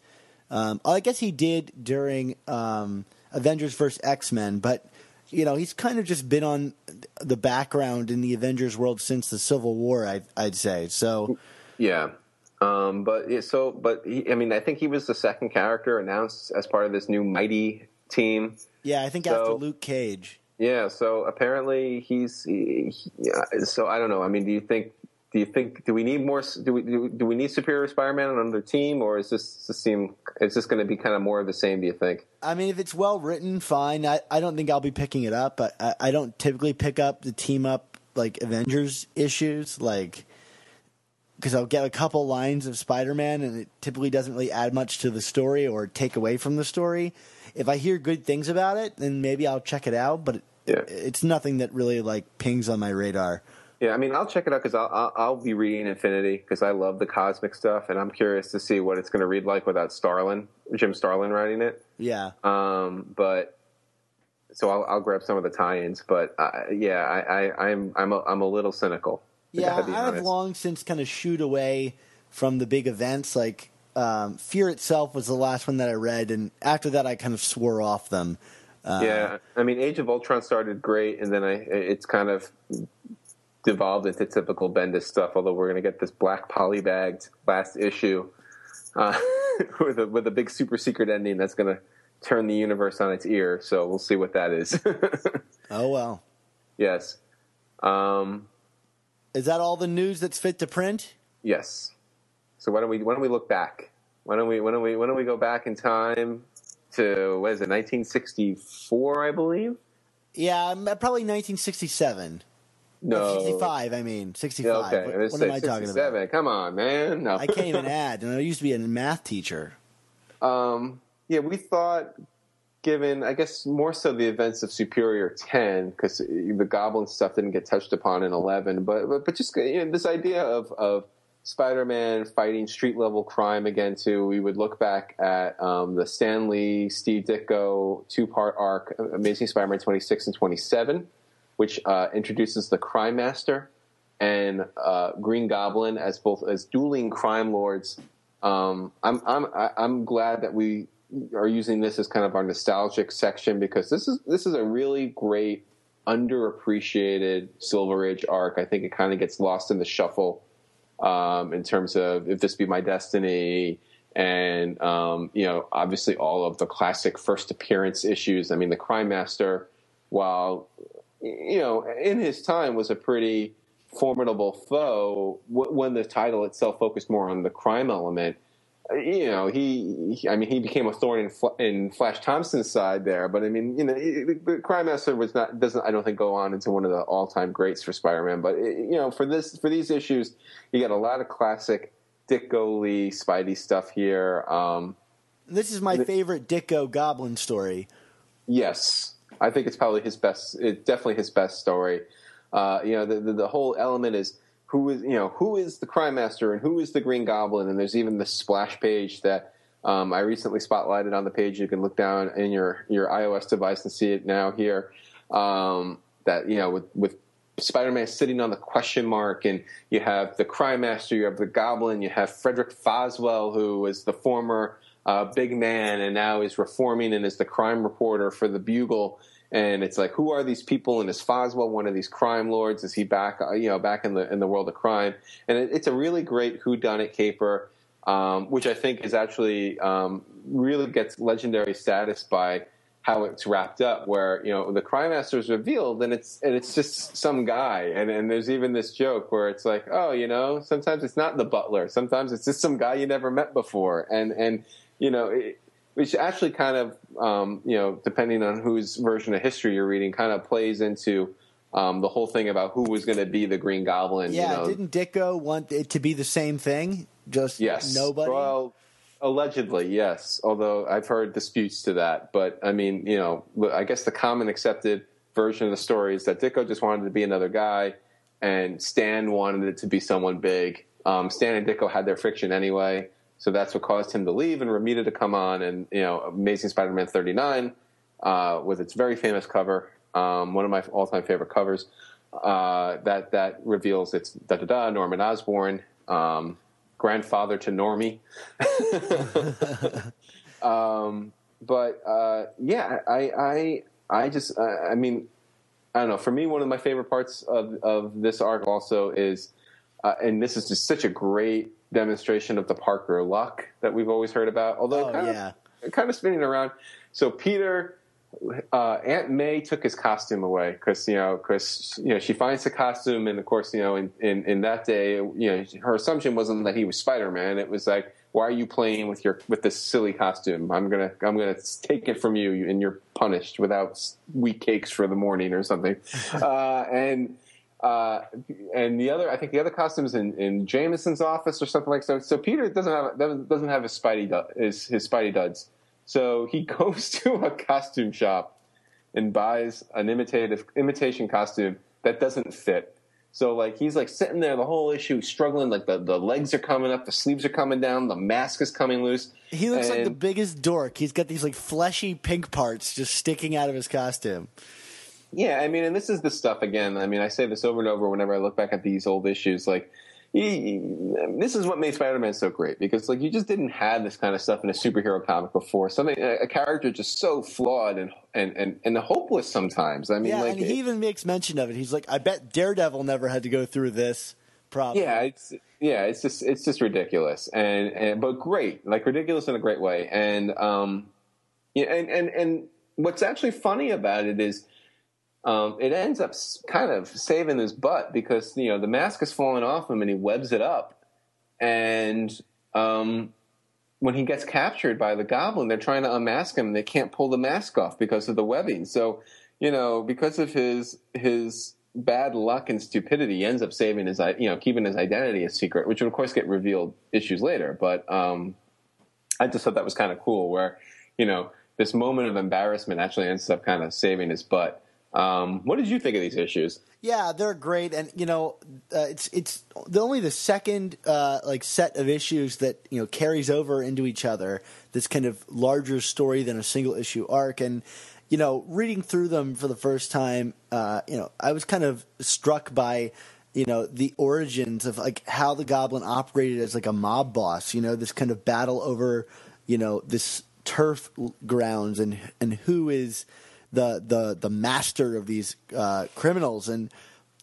Um, I guess he did during um, Avengers vs X Men, but you know he's kind of just been on the background in the Avengers world since the Civil War. I, I'd say so. Yeah. Um, but yeah, so, but he, I mean, I think he was the second character announced as part of this new Mighty team. Yeah, I think So- after Luke Cage. Yeah. So apparently he's. He, yeah, uh, so I don't know. I mean, do you think? Do you think? Do we need more? Do we? Do, do we need Superior Spider-Man on another team, or is this this seem? Is this going to be kind of more of the same? Do you think? I mean, if it's well written, fine. I, I don't think I'll be picking it up, but I, I don't typically pick up the team up like Avengers issues, like because I'll get a couple lines of Spider Man, and it typically doesn't really add much to the story or take away from the story. If I hear good things about it, then maybe I'll check it out, but it, Yeah. it's nothing that really like pings on my radar. Yeah, I mean, I'll check it out because I'll, I'll I'll be reading Infinity because I love the cosmic stuff, and I'm curious to see what it's going to read like without Starlin, Jim Starlin writing it. Yeah. Um, but so I'll, I'll grab some of the tie-ins. But uh, yeah, I, I, I'm I'm a, I'm a little cynical. Yeah, I've long since kind of shooed away from the big events. Like um, Fear itself was the last one that I read, and after that, I kind of swore off them. Uh, yeah, I mean, Age of Ultron started great, and then I it's kind of devolved into typical Bendis stuff. Although we're going to get this black polybagged last issue uh, with a with a big super secret ending that's going to turn the universe on its ear. So we'll see what that is. Oh well. yes, um, Is that all the news that's fit to print? yes. So why don't we why don't we look back? Why don't we why don't we why don't we go back in time to what is it 1964 I believe. Yeah, probably 1967. No, 65. I mean, 65. Yeah, okay, What, what am I talking 67. about? Come on, man. No. I can't even add, and I used to be a math teacher. Um, yeah, we thought, given I guess more so the events of Superior Ten, because the Goblin stuff didn't get touched upon in Eleven, but but, but just you know, this idea of of Spider-Man fighting street level crime again too. We would look back at um, the Stan Lee, Steve Ditko two part arc, Amazing Spider-Man twenty six and twenty seven, which uh, introduces the Crime Master and uh, Green Goblin as both as dueling crime lords. Um, I'm I'm I'm glad that we are using this as kind of our nostalgic section because this is this is a really great underappreciated Silver Age arc. I think it kind of gets lost in the shuffle um, in terms of if this be my destiny and um, you know obviously all of the classic first appearance issues. I mean the Crime Master, while you know in his time was a pretty formidable foe when the title itself focused more on the crime element. You know, he, he- I mean, he became a thorn in, Fl- in Flash Thompson's side there, but I mean, you know, it- the Crime Master was not, doesn't, I don't think go on into one of the all time greats for Spider Man, but it, you know, for this, for these issues, you got a lot of classic Ditko Lee, Spidey stuff here. Um, This is my The- favorite Ditko Goblin story. Yes, I think it's probably his best. It's definitely his best story. Uh, you know, the, the the whole element is who is you know who is the crime master and who is the Green Goblin, and there's even the splash page that um, I recently spotlighted on the page. You can look down in your your iOS device and see it now here. Um, that you know with with Spider-Man sitting on the question mark, and you have the Crime Master, you have the Goblin, you have Frederick Foswell, who was the former uh, big man and now is reforming and is the crime reporter for the Bugle. And it's like, who are these people? And is Foswell one of these crime lords? Is he back, uh, you know, back in the in the world of crime? And it, it's a really great whodunit caper, um, which I think is actually um, really gets legendary status by how it's wrapped up where you know the crime master is revealed and it's and it's just some guy and and there's even this joke where it's like oh you know sometimes it's not the butler sometimes it's just some guy you never met before and and you know it, which actually kind of um, you know depending on whose version of history you're reading kind of plays into um, the whole thing about who was going to be the green goblin Yeah, you know didn't Ditko want it to be the same thing? Just Yes. nobody. Well, allegedly, yes. Although I've heard disputes to that. But I mean, you know, I guess the common accepted version of the story is that Ditko just wanted to be another guy, and Stan wanted it to be someone big. Um, Stan and Ditko had their friction anyway, so that's what caused him to leave and Romita to come on. And you know, Amazing Spider-Man 39 uh, with its very famous cover, um, one of my all-time favorite covers. Uh, that that reveals it's da da da Norman Osborn, um, grandfather to Normie. um, but uh, yeah, I I I just uh, I mean I don't know. For me, one of my favorite parts of of this arc also is, uh, and this is just such a great demonstration of the Parker luck that we've always heard about. Although Oh, kind yeah. of kind of spinning around. So Peter uh, Aunt May took his costume away because you know because you know she finds the costume and of course you know in, in, in that day you know her assumption wasn't that he was Spider Man it was like why are you playing with your with this silly costume I'm gonna I'm gonna take it from you and you're punished without wheat cakes for the morning or something uh, and uh, and the other I think the other costumes in, in Jameson's office or something like so so Peter doesn't have doesn't doesn't have his Spidey du- his his Spidey duds. So he goes to a costume shop and buys an imitative imitation costume that doesn't fit. So like he's like sitting there the whole issue struggling like the, the legs are coming up, the sleeves are coming down, the mask is coming loose. He looks like the biggest dork. He's got these like fleshy pink parts just sticking out of his costume. Yeah, I mean, and this is the stuff again. I mean, I say this over and over whenever I look back at these old issues. Like, this is what made Spider-Man so great because, like, you just didn't have this kind of stuff in a superhero comic before. Something, a, character just so flawed and and and, and hopeless sometimes. I mean, yeah, like, and he even makes mention of it. He's like, I bet Daredevil never had to go through this problem. yeah, it's yeah, it's just it's just ridiculous and and but great, like ridiculous in a great way. And um, yeah, and and and what's actually funny about it is. Um, it ends up kind of saving his butt because you know the mask is falling off him and he webs it up, and um, when he gets captured by the goblin, they're trying to unmask him. and They can't pull the mask off because of the webbing. So you know because of his his bad luck and stupidity, he ends up saving his, you know, keeping his identity a secret, which would of course get revealed issues later. But um, I just thought that was kind of cool, where you know this moment of embarrassment actually ends up kind of saving his butt. Um, what did you think of these issues? Yeah, they're great, and you know, uh, it's it's the only the second uh, like set of issues that you know carries over into each other. This kind of larger story than a single issue arc, and you know, reading through them for the first time, uh, you know, I was kind of struck by you know the origins of like how the Goblin operated as like a mob boss. You know, this kind of battle over you know this turf grounds and and who is the the the master of these uh, criminals and.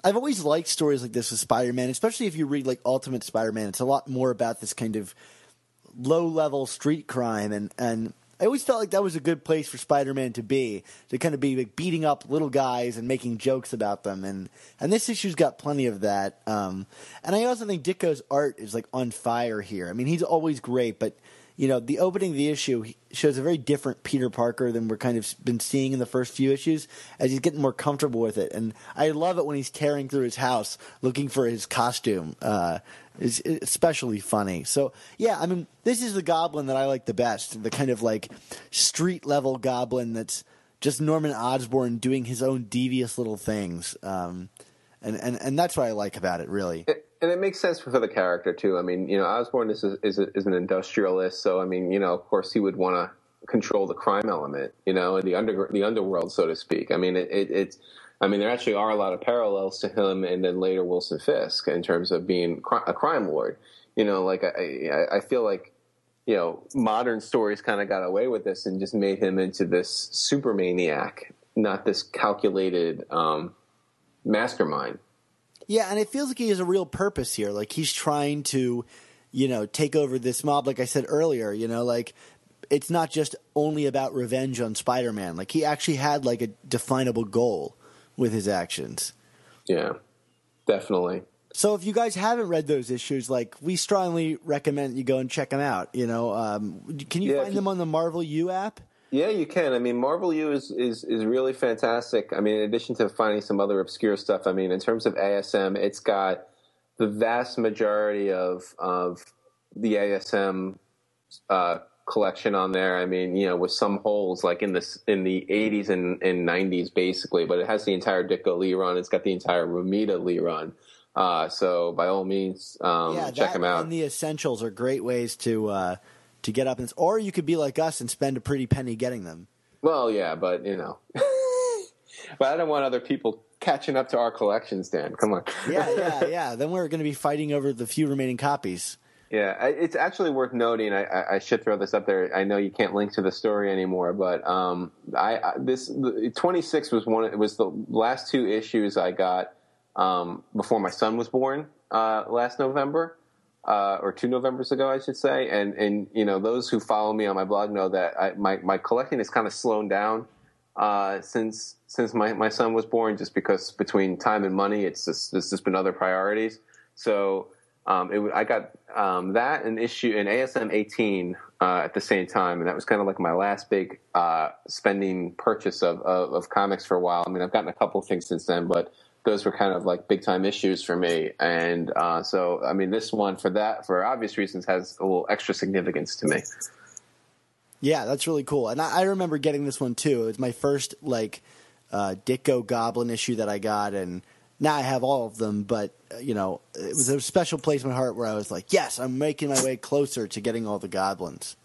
I've always liked stories like this with Spider-Man, especially if you read like Ultimate Spider-Man. It's a lot more about this kind of low-level street crime, and and I always felt like that was a good place for Spider-Man to be, to kind of be like beating up little guys and making jokes about them, and and this issue's got plenty of that. Um, and I also think Ditko's art is like on fire here. I mean, he's always great, but you know, the opening of the issue shows a very different Peter Parker than we're kind of been seeing in the first few issues as he's getting more comfortable with it. And I love it when he's tearing through his house looking for his costume. Uh, is especially funny. So yeah, I mean, this is the Goblin that I like the best. The kind of like street level Goblin that's just Norman Osborn doing his own devious little things. Um, and, and and that's what I like about it, really. It, and it makes sense for the character too. I mean, you know, Osborn is a, is, a, is an industrialist, so I mean, you know, of course, he would want to control the crime element, you know, and the under the underworld, so to speak. I mean, it, it, it's. I mean, there actually are a lot of parallels to him, and then later Wilson Fisk in terms of being a crime lord. You know, like I, I feel like you know modern stories kind of got away with this and just made him into this super maniac, not this calculated um, mastermind. Yeah, and it feels like he has a real purpose here. Like he's trying to, you know, take over this mob. Like I said earlier, you know, like it's not just only about revenge on Spider-Man. Like he actually had like a definable goal with his actions. Yeah, definitely. So if you guys haven't read those issues, like we strongly recommend you go and check them out. You know, um, can you yeah, find them on the Marvel U app? Yeah, you can. I mean, Marvel U is, is is really fantastic. I mean, in addition to finding some other obscure stuff, I mean, in terms of ASM, it's got the vast majority of of the ASM uh, collection on there. I mean, you know, with some holes like in this in the 80s and, and 90s, basically, but it has the entire Ditko Lee run. It's got the entire Romita Lee run. Uh, so by all means, um, yeah, check them out. And the essentials are great ways to. Uh to get up and or you could be like us and spend a pretty penny getting them. Well, yeah, but you know, but I don't want other people catching up to our collections, Dan. Come on. yeah, yeah, yeah. Then we're going to be fighting over the few remaining copies. Yeah, it's actually worth noting. I, I, should throw this up there. I know you can't link to the story anymore, but um, I, I this twenty six was one. It was the last two issues I got um, before my son was born uh, last November uh, or two Novembers ago, I should say. And and you know, those who follow me on my blog know that I, my my collecting has kind of slowed down uh, since since my, my son was born, just because between time and money, it's just it's just been other priorities. So um, it, I got um, that an issue an ASM 18 uh, at the same time, and that was kind of like my last big uh, spending purchase of, of, of comics for a while. I mean, I've gotten a couple things since then, but those were kind of like big time issues for me. And uh, so, I mean, this one for that, for obvious reasons, has a little extra significance to me. Yeah, that's really cool. And I, I remember getting this one too. It was my first like uh, Ditko Goblin issue that I got, and now I have all of them. But uh, you know, it was a special place in my heart where I was like, yes, I'm making my way closer to getting all the goblins.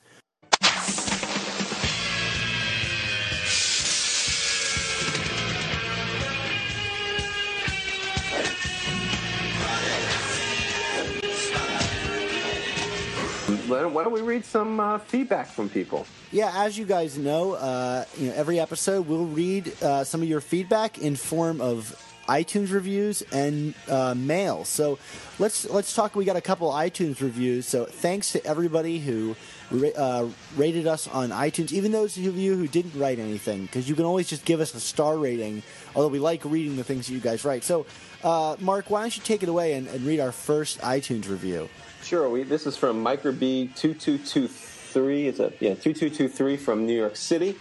Why don't we read some uh, feedback from people? Yeah, as you guys know, uh, you know every episode we'll read uh, some of your feedback in form of iTunes reviews and uh, mail. So let's let's talk. We got a couple iTunes reviews. So thanks to everybody who uh, rated us on iTunes, even those of you who didn't write anything, because you can always just give us a star rating. Although we like reading the things that you guys write. So, uh, Mark, why don't you take it away and, and read our first iTunes review? Sure. We, this is from Micro B two two two three. It's a yeah two two two three from New York City.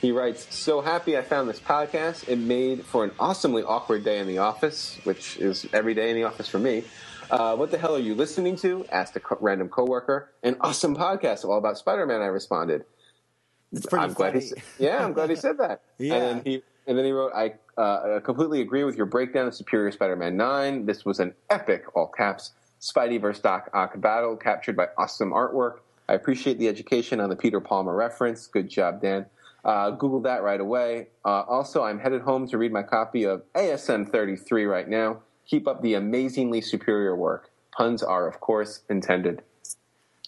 He writes, So happy I found this podcast. It made for an awesomely awkward day in the office, which is every day in the office for me. Uh, what the hell are you listening to? asked a co- random coworker. An awesome podcast all about Spider Man, I responded. It's pretty I'm glad he yeah, I'm glad he said that. Yeah. And then he and then he wrote, I uh, completely agree with your breakdown of Superior Spider-Man 9. This was an epic, all caps, Spidey vs. Doc Ock battle captured by awesome artwork. I appreciate the education on the Peter Palmer reference. Good job, Dan. Uh, Google that right away. Uh, also, I'm headed home to read my copy of ASM 33 right now. Keep up the amazingly superior work. Puns are, of course, intended.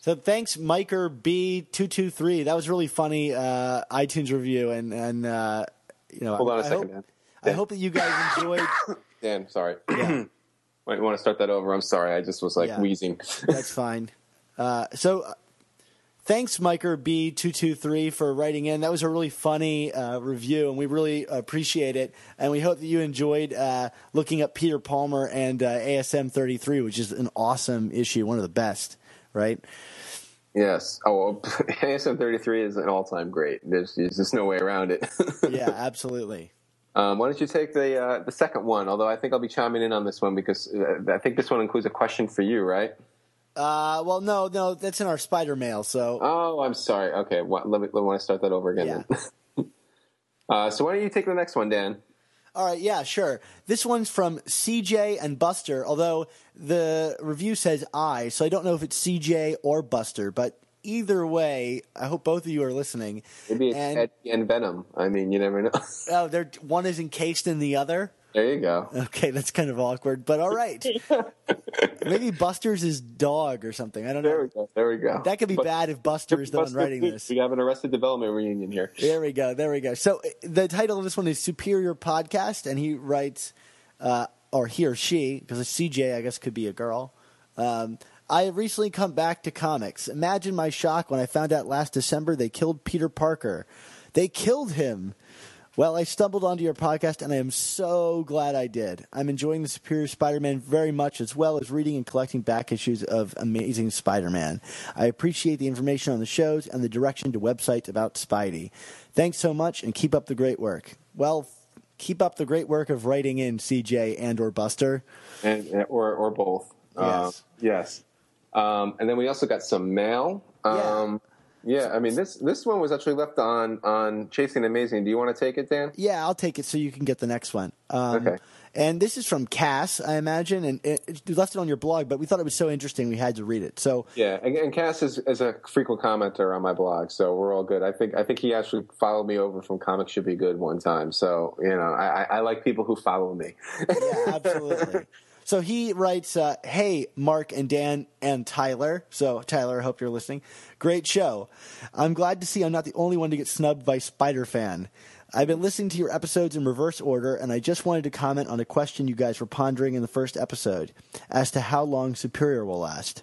So thanks, Miker B two two three. That was really funny uh, iTunes review, and and uh, you know, Hold on a I second, hope, Dan. I hope that you guys enjoyed. Dan, sorry. Yeah. You want to start that over? I'm sorry. I just was like Yeah. wheezing. That's fine. Uh, so, uh, thanks, Miker B two two three, for writing in. That was a really funny uh, review, and we really appreciate it. And we hope that you enjoyed uh, looking up Peter Palmer and uh, ASM thirty three, which is an awesome issue, one of the best. Right? Yes. Oh, well, ASM 33 is an all-time great. There's, there's just no way around it. Yeah, absolutely. Um, why don't you take the uh, the second one? Although I think I'll be chiming in on this one because uh, I think this one includes a question for you, right? Uh, well, no, no, that's in our spider mail. So, Oh, I'm sorry. Okay, what, let me let me want to start that over again. Then. uh, so why don't you take the next one, Dan? All right, yeah, sure. This one's from CJ and Buster, although the review says I, so I don't know if it's CJ or Buster, but either way, I hope both of you are listening. Maybe it's and, Eddie and Venom. I mean, you never know. Oh, they're, one is encased in the other? there you go. Okay, that's kind of awkward, but all right. Maybe Buster's his dog or something. I don't There know. we go. There we go. That could be But- bad if Buster is the one writing this. We have an Arrested Development reunion here. There we go. There we go. So the title of this one is Superior Podcast, and he writes, uh, or he or she, because a CJ, I guess, could be a girl. Um, I have recently come back to comics. Imagine my shock when I found out last December they killed Peter Parker. They killed him. Well, I stumbled onto your podcast, and I am so glad I did. I'm enjoying the Superior Spider-Man very much, as well as reading and collecting back issues of Amazing Spider-Man. I appreciate the information on the shows and the direction to websites about Spidey. Thanks so much, and keep up the great work. Well, keep up the great work of writing in CJ and or Buster. and or or both. Yes. Uh, yes. Um, and then we also got some mail. Um, yeah. I mean this this one was actually left on on Chasing Amazing. Do you want to take it, Dan? Yeah, I'll take it so you can get the next one. Um, Okay. And this is from Cass, I imagine, and it, you left it on your blog, but we thought it was so interesting we had to read it. So Yeah. And, and Cass is, is a frequent commenter on my blog, so we're all good. I think I think he actually followed me over from Comics Should Be Good one time. So you know, I, I, I like people who follow me. yeah, absolutely. So he writes, uh, "Hey, Mark and Dan and Tyler. So Tyler, I hope you're listening. Great show. I'm glad to see I'm not the only one to get snubbed by Spider Fan. I've been listening to your episodes in reverse order, and I just wanted to comment on a question you guys were pondering in the first episode as to how long Superior will last.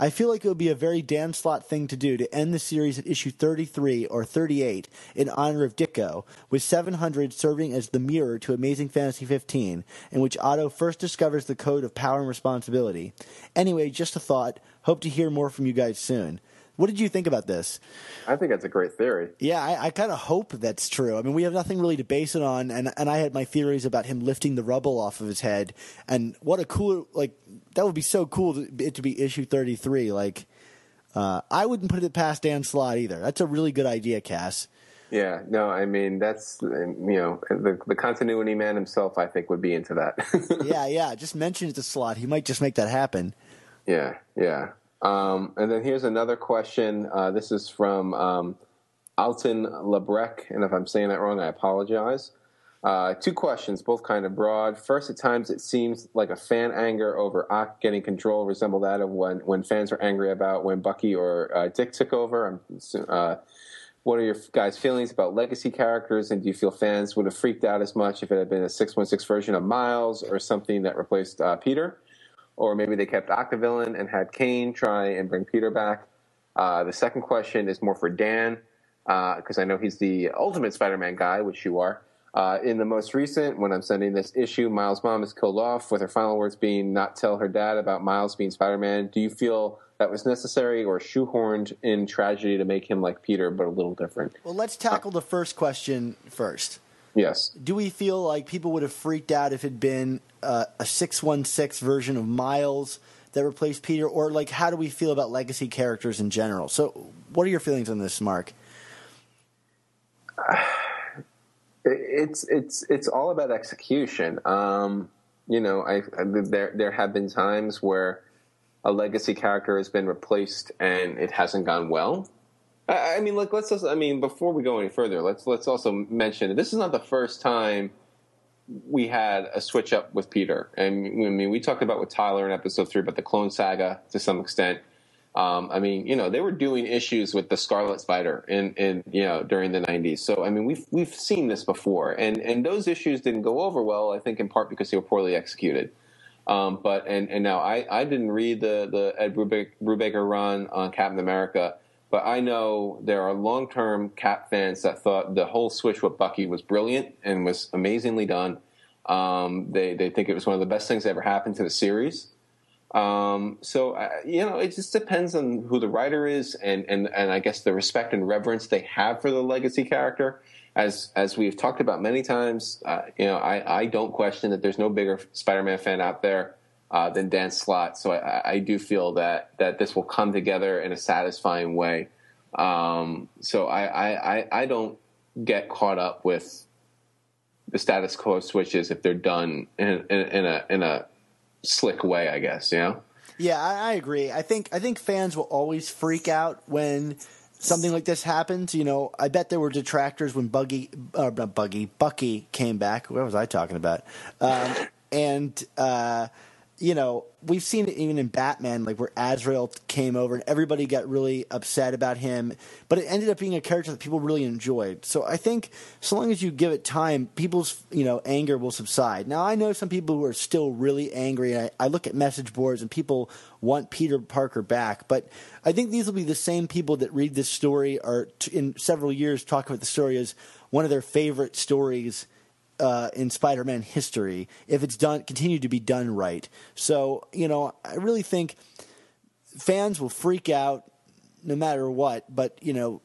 I feel like it would be a very Dan Slott thing to do to end the series at issue 33 or 38 in honor of Ditko, with 700 serving as the mirror to Amazing Fantasy 15, in which Otto first discovers the code of power and responsibility. Anyway, just a thought. Hope to hear more from you guys soon. What did you think about this? I think that's a great theory. Yeah, I, I kind of hope that's true. I mean, we have nothing really to base it on, and and I had my theories about him lifting the rubble off of his head, and what a cool like that would be so cool to, it to be issue thirty three. Like, uh, I wouldn't put it past Dan Slott either. That's a really good idea, Cass. Yeah, no, I mean that's you know the the continuity man himself. I think would be into that. yeah, yeah. Just mention it to Slott. He might just make that happen. Yeah, yeah. Um, and then here's another question. Uh, this is from um, Alton Lebrec, and if I'm saying that wrong, I apologize. Uh, two questions, both kind of broad. First, at times it seems like a fan anger over Ock getting control resembled that of when, when fans were angry about when Bucky or uh, Dick took over. Uh, what are your guys' feelings about legacy characters, and do you feel fans would have freaked out as much if it had been a 616 version of Miles or something that replaced uh, Peter? Or maybe they kept Octavillain and had Kaine try and bring Peter back. Uh, the second question is more for Dan, because I know he's the ultimate Spider-Man guy, which you are. Uh, in the most recent, when I'm sending this issue, Miles' mom is killed off, with her final words being "not tell her dad about Miles being Spider-Man." Do you feel that was necessary or shoehorned in tragedy to make him like Peter, but a little different. Well, let's tackle the first question first. Yes. Do we feel like people would have freaked out if it had been uh, a 616 version of Miles that replaced Peter? Or, like, how do we feel about legacy characters in general? So, what are your feelings on this, Mark? It's it's it's all about execution. Um, you know, I, I there there have been times where a legacy character has been replaced and it hasn't gone well. I, mean, like let's also, I mean, before we go any further, let's let's also mention this is not the first time we had a switch up with Peter. And I mean, we talked about with Tyler in episode three about the Clone Saga to some extent. Um, I mean, you know, they were doing issues with the Scarlet Spider in, in you know during the '90s. So I mean, we've we've seen this before, and and those issues didn't go over well. I think in part because they were poorly executed. Um, but and and now I I didn't read the the Ed Brubaker run on Captain America, but I know there are long term Cap fans that thought the whole switch with Bucky was brilliant and was amazingly done. Um, they they think it was one of the best things that ever happened to the series. Um, so uh, you know, it just depends on who the writer is, and and and I guess the respect and reverence they have for the legacy character. As as we've talked about many times, uh, you know, I I don't question that there's no bigger Spider-Man fan out there uh, than Dan Slott. So I, I do feel that that this will come together in a satisfying way. Um, so I, I I I don't get caught up with the status quo switches if they're done in, in, in a in a slick way, I guess. You know. Yeah, I, I agree. I think I think fans will always freak out when something like this happens. You know, I bet there were detractors when Buggy, uh, Buggy, Bucky came back. What was I talking about? Um, and uh, you know, we've seen it even in Batman, like where Azrael came over and everybody got really upset about him, but it ended up being a character that people really enjoyed. So I think so long as you give it time, people's you know anger will subside. Now I know some people who are still really angry. And I, I look at message boards and people want Peter Parker back, but I think these will be the same people that read this story or t- in several years talk about the story as one of their favorite stories uh, in Spider-Man history if it's done continued to be done right. So you know, I really think fans will freak out no matter what. But you know,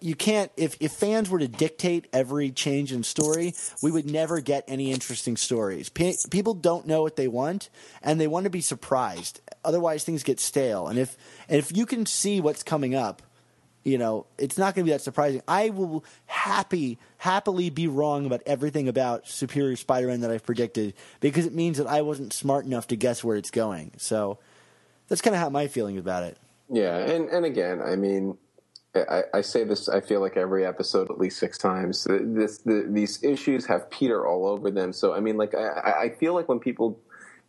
you can't if if fans were to dictate every change in story, we would never get any interesting stories. P- people don't know what they want, and they want to be surprised. Otherwise, things get stale. And if and if you can see what's coming up you know, it's not going to be that surprising. I will happy happily be wrong about everything about Superior Spider-Man that I've predicted because it means that I wasn't smart enough to guess where it's going. So that's kind of how my feeling about it. Yeah, and and again, I mean, I, I, say this. I feel like every episode at least six times. This the, these issues have Peter all over them. So I mean, like I, I feel like when people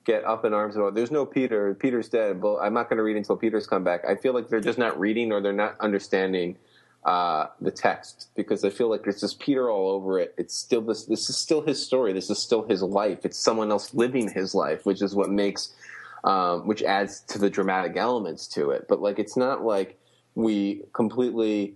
get up in arms about there's no Peter, Peter's dead. Well, I'm not going to read until Peter's come back. I feel like they're just not reading or they're not understanding uh, the text because I feel like there's just Peter all over it. It's still this. This is still his story. This is still his life. It's someone else living his life, which is what makes, um, which adds to the dramatic elements to it. But like, it's not like we completely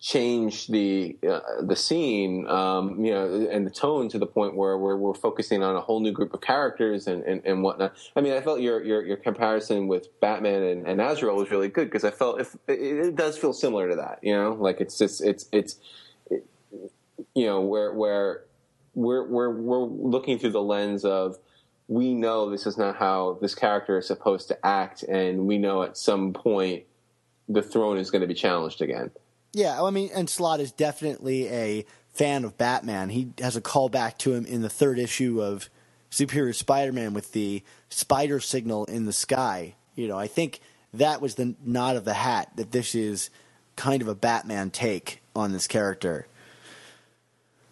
change the uh, the scene, um, you know, and the tone to the point where we're, we're focusing on a whole new group of characters and, and, and whatnot. I mean, I felt your your, your comparison with Batman and, and Azrael was really good because I felt if it, it, does feel similar to that, you know, like it's just it's it's it, you know where where we're we're we're looking through the lens of we know this is not how this character is supposed to act, and we know at some point the throne is going to be challenged again. Yeah, I mean, and Slott is definitely a fan of Batman. He has a callback to him in the third issue of Superior Spider-Man with the spider signal in the sky. You know, I think that was the nod of the hat that this is kind of a Batman take on this character.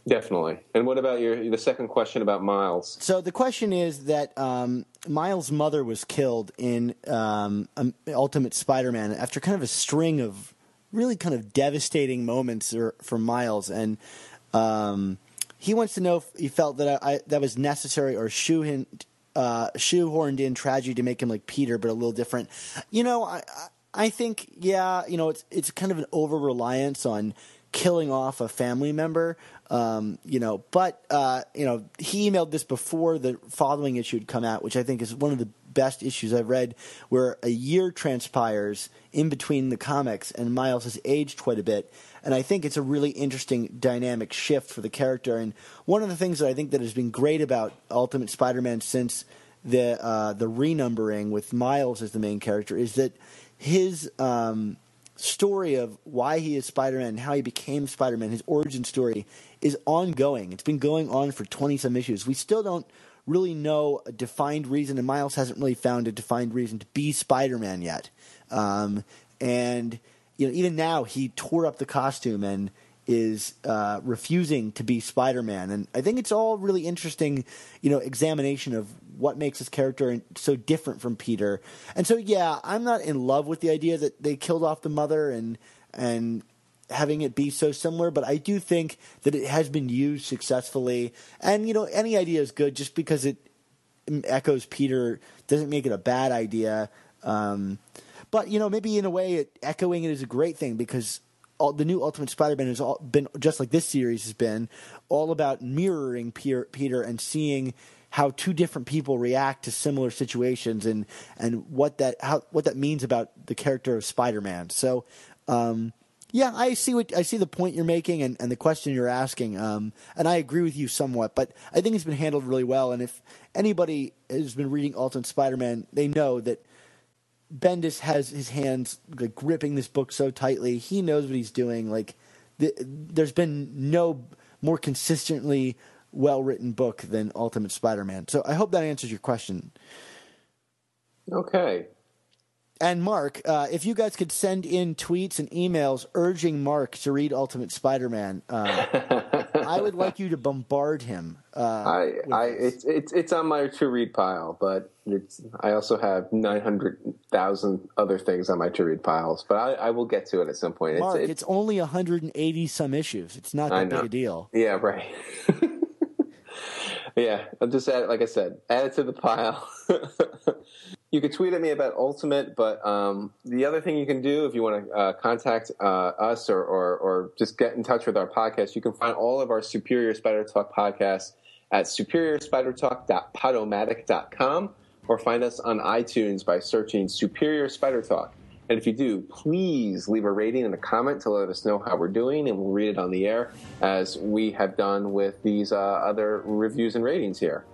Definitely. And what about your the second question about Miles? So the question is that um, Miles' mother was killed in um, Ultimate Spider-Man after kind of a string of really kind of devastating moments for Miles, and um, he wants to know if he felt that I, that was necessary or shoehorned, uh, shoehorned in tragedy to make him like Peter, but a little different. You know, I I think yeah, you know, it's it's kind of an over reliance on killing off a family member. Um, you know, but uh, you know, he emailed this before the following issue had come out, which I think is one of the best issues I've read, where a year transpires in between the comics, and Miles has aged quite a bit. And I think it's a really interesting dynamic shift for the character. And one of the things that I think that has been great about Ultimate Spider-Man since the uh, the renumbering with Miles as the main character is that his um, story of why he is Spider-Man and how he became Spider-Man, his origin story, is ongoing. It's been going on for twenty some issues. We still don't really a defined reason, and Miles hasn't really found a defined reason to be Spider-Man yet. Um, and you know, even now he tore up the costume and is uh, refusing to be Spider-Man, and I think it's all really interesting, you know, examination of what makes this character so different from Peter. And so, yeah, I'm not in love with the idea that they killed off the mother and and having it be so similar, but I do think that it has been used successfully. And you know, any idea is good just because it echoes Peter doesn't make it a bad idea. Um, but you know, maybe in a way, it, echoing it is a great thing because all, the new Ultimate Spider-Man has all been just like this series has been all about mirroring Peter, Peter and seeing how two different people react to similar situations and and what that how what that means about the character of Spider-Man. So. Um, yeah, I see what I see the point you're making and, and the question you're asking, um, and I agree with you somewhat. But I think it's been handled really well. And if anybody has been reading Ultimate Spider-Man, they know that Bendis has his hands like gripping this book so tightly. He knows what he's doing. Like the, there's been no more consistently well written book than Ultimate Spider-Man. So I hope that answers your question. Okay. And Mark, uh, if you guys could send in tweets and emails urging Mark to read Ultimate Spider-Man, uh, I would like you to bombard him. Uh, I, I, it's, it's, it's on my to read pile, but it's, I also have nine hundred thousand other things on my to read piles. But I, I, will get to it at some point. Mark, it's, it's, it's only hundred and eighty some issues. It's not that big a deal. Yeah, right. yeah, I'll just add, like I said, add it to the pile. you can tweet at me about Ultimate, but um, the other thing you can do if you want to uh, contact uh, us or, or, or, just get in touch with our podcast, you can find all of our Superior Spider Talk podcasts at superiorspidertalk.podomatic.com or find us on iTunes by searching Superior Spider Talk. And if you do, please leave a rating and a comment to let us know how we're doing, and we'll read it on the air as we have done with these uh, other reviews and ratings here.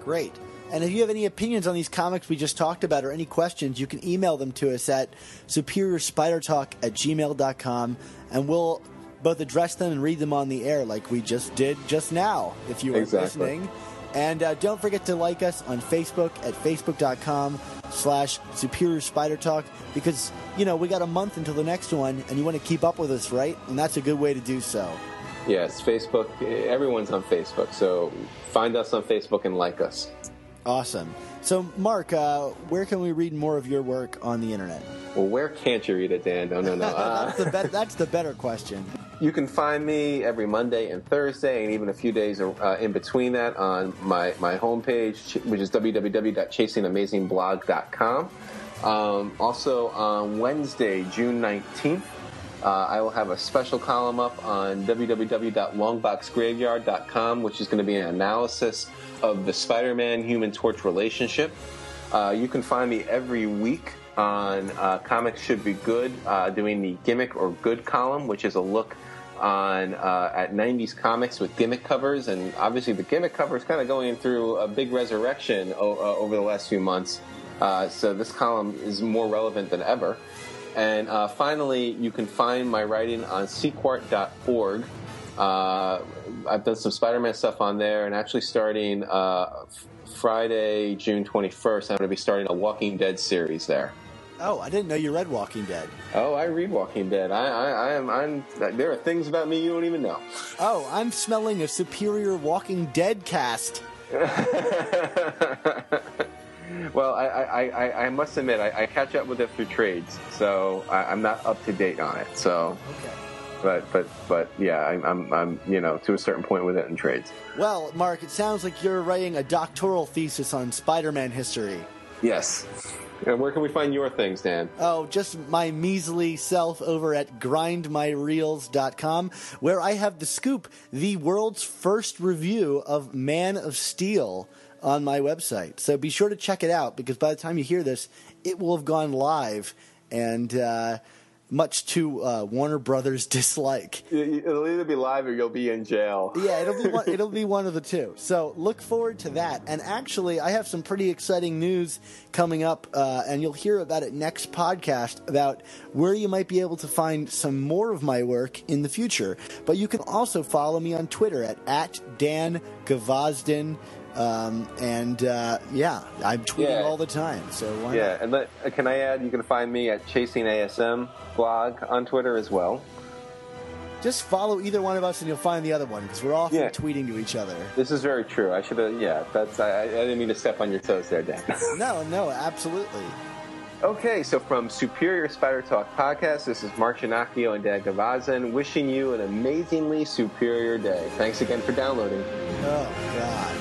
Great. And if you have any opinions on these comics we just talked about or any questions, you can email them to us at superiorspidertalk at gmail.com and we'll both address them and read them on the air like we just did just now, if you were exactly. listening. And uh, don't forget to like us on Facebook at facebook.com slash superior spider talk because, you know, we got a month until the next one and you want to keep up with us, right? And that's a good way to do so. Yes, Facebook. Everyone's on Facebook. So find us on Facebook and like us. Awesome. So, Mark, uh, where can we read more of your work on the internet? Well, where can't you read it, Dan? No, no, no. Uh, that's, the be- that's the better question. You can find me every Monday and Thursday, and even a few days uh, in between that on my, my homepage, which is www.chasingamazingblog.com. Um, also, on Wednesday, June 19th, uh, I will have a special column up on www.longboxgraveyard.com, which is going to be an analysis of the Spider-Man Human Torch relationship. Uh, you can find me every week on uh, Comics Should Be Good, uh, doing the gimmick or good column, which is a look on uh, at 90s comics with gimmick covers, and obviously the gimmick cover is kind of going through a big resurrection o- uh, over the last few months. So this column is more relevant than ever. And finally, you can find my writing on sequart.org. Uh, I've done some Spider-Man stuff on there, and actually starting uh, Friday, June 21st, I'm going to be starting a Walking Dead series there. Oh, I didn't know you read Walking Dead. Oh, I read Walking Dead. I, I, I am. I'm. There are things about me you don't even know. Oh, I'm smelling a superior Walking Dead cast. well, I, I, I, I must admit, I, I, catch up with it through trades, so I, am not up to date on it. So. Okay but but but yeah, I'm, I'm, I'm you know to a certain point with it in trades. Well, Mark, it sounds like you're writing a doctoral thesis on Spider-Man history. Yes. And where can we find your things, Dan? Oh, just my measly self over at grindmyreels.com, where I have the scoop, the world's first review of Man of Steel on my website. So be sure to check it out because by the time you hear this, it will have gone live. And uh, much to uh, Warner Brothers' dislike. It'll either be live or you'll be in jail. Yeah, it'll be one, it'll be one of the two. So look forward to that. And actually, I have some pretty exciting news coming up, uh, and you'll hear about it next podcast about where you might be able to find some more of my work in the future. But you can also follow me on Twitter at at Dan Gvozden. Um, and uh, yeah, I'm tweeting Yeah. all the time. So why Yeah, not? and let, uh, can I add? You can find me at Chasing ASM blog on Twitter as well. Just follow either one of us, and you'll find the other one because we're often Yeah. tweeting to each other. This is very true. I should have. Yeah, that's. I, I didn't mean to step on your toes there, Dan. No, no, absolutely. okay, so from Superior Spider Talk podcast, this is Mark Ginocchio and Dan Gvozden wishing you an amazingly superior day. Thanks again for downloading. Oh.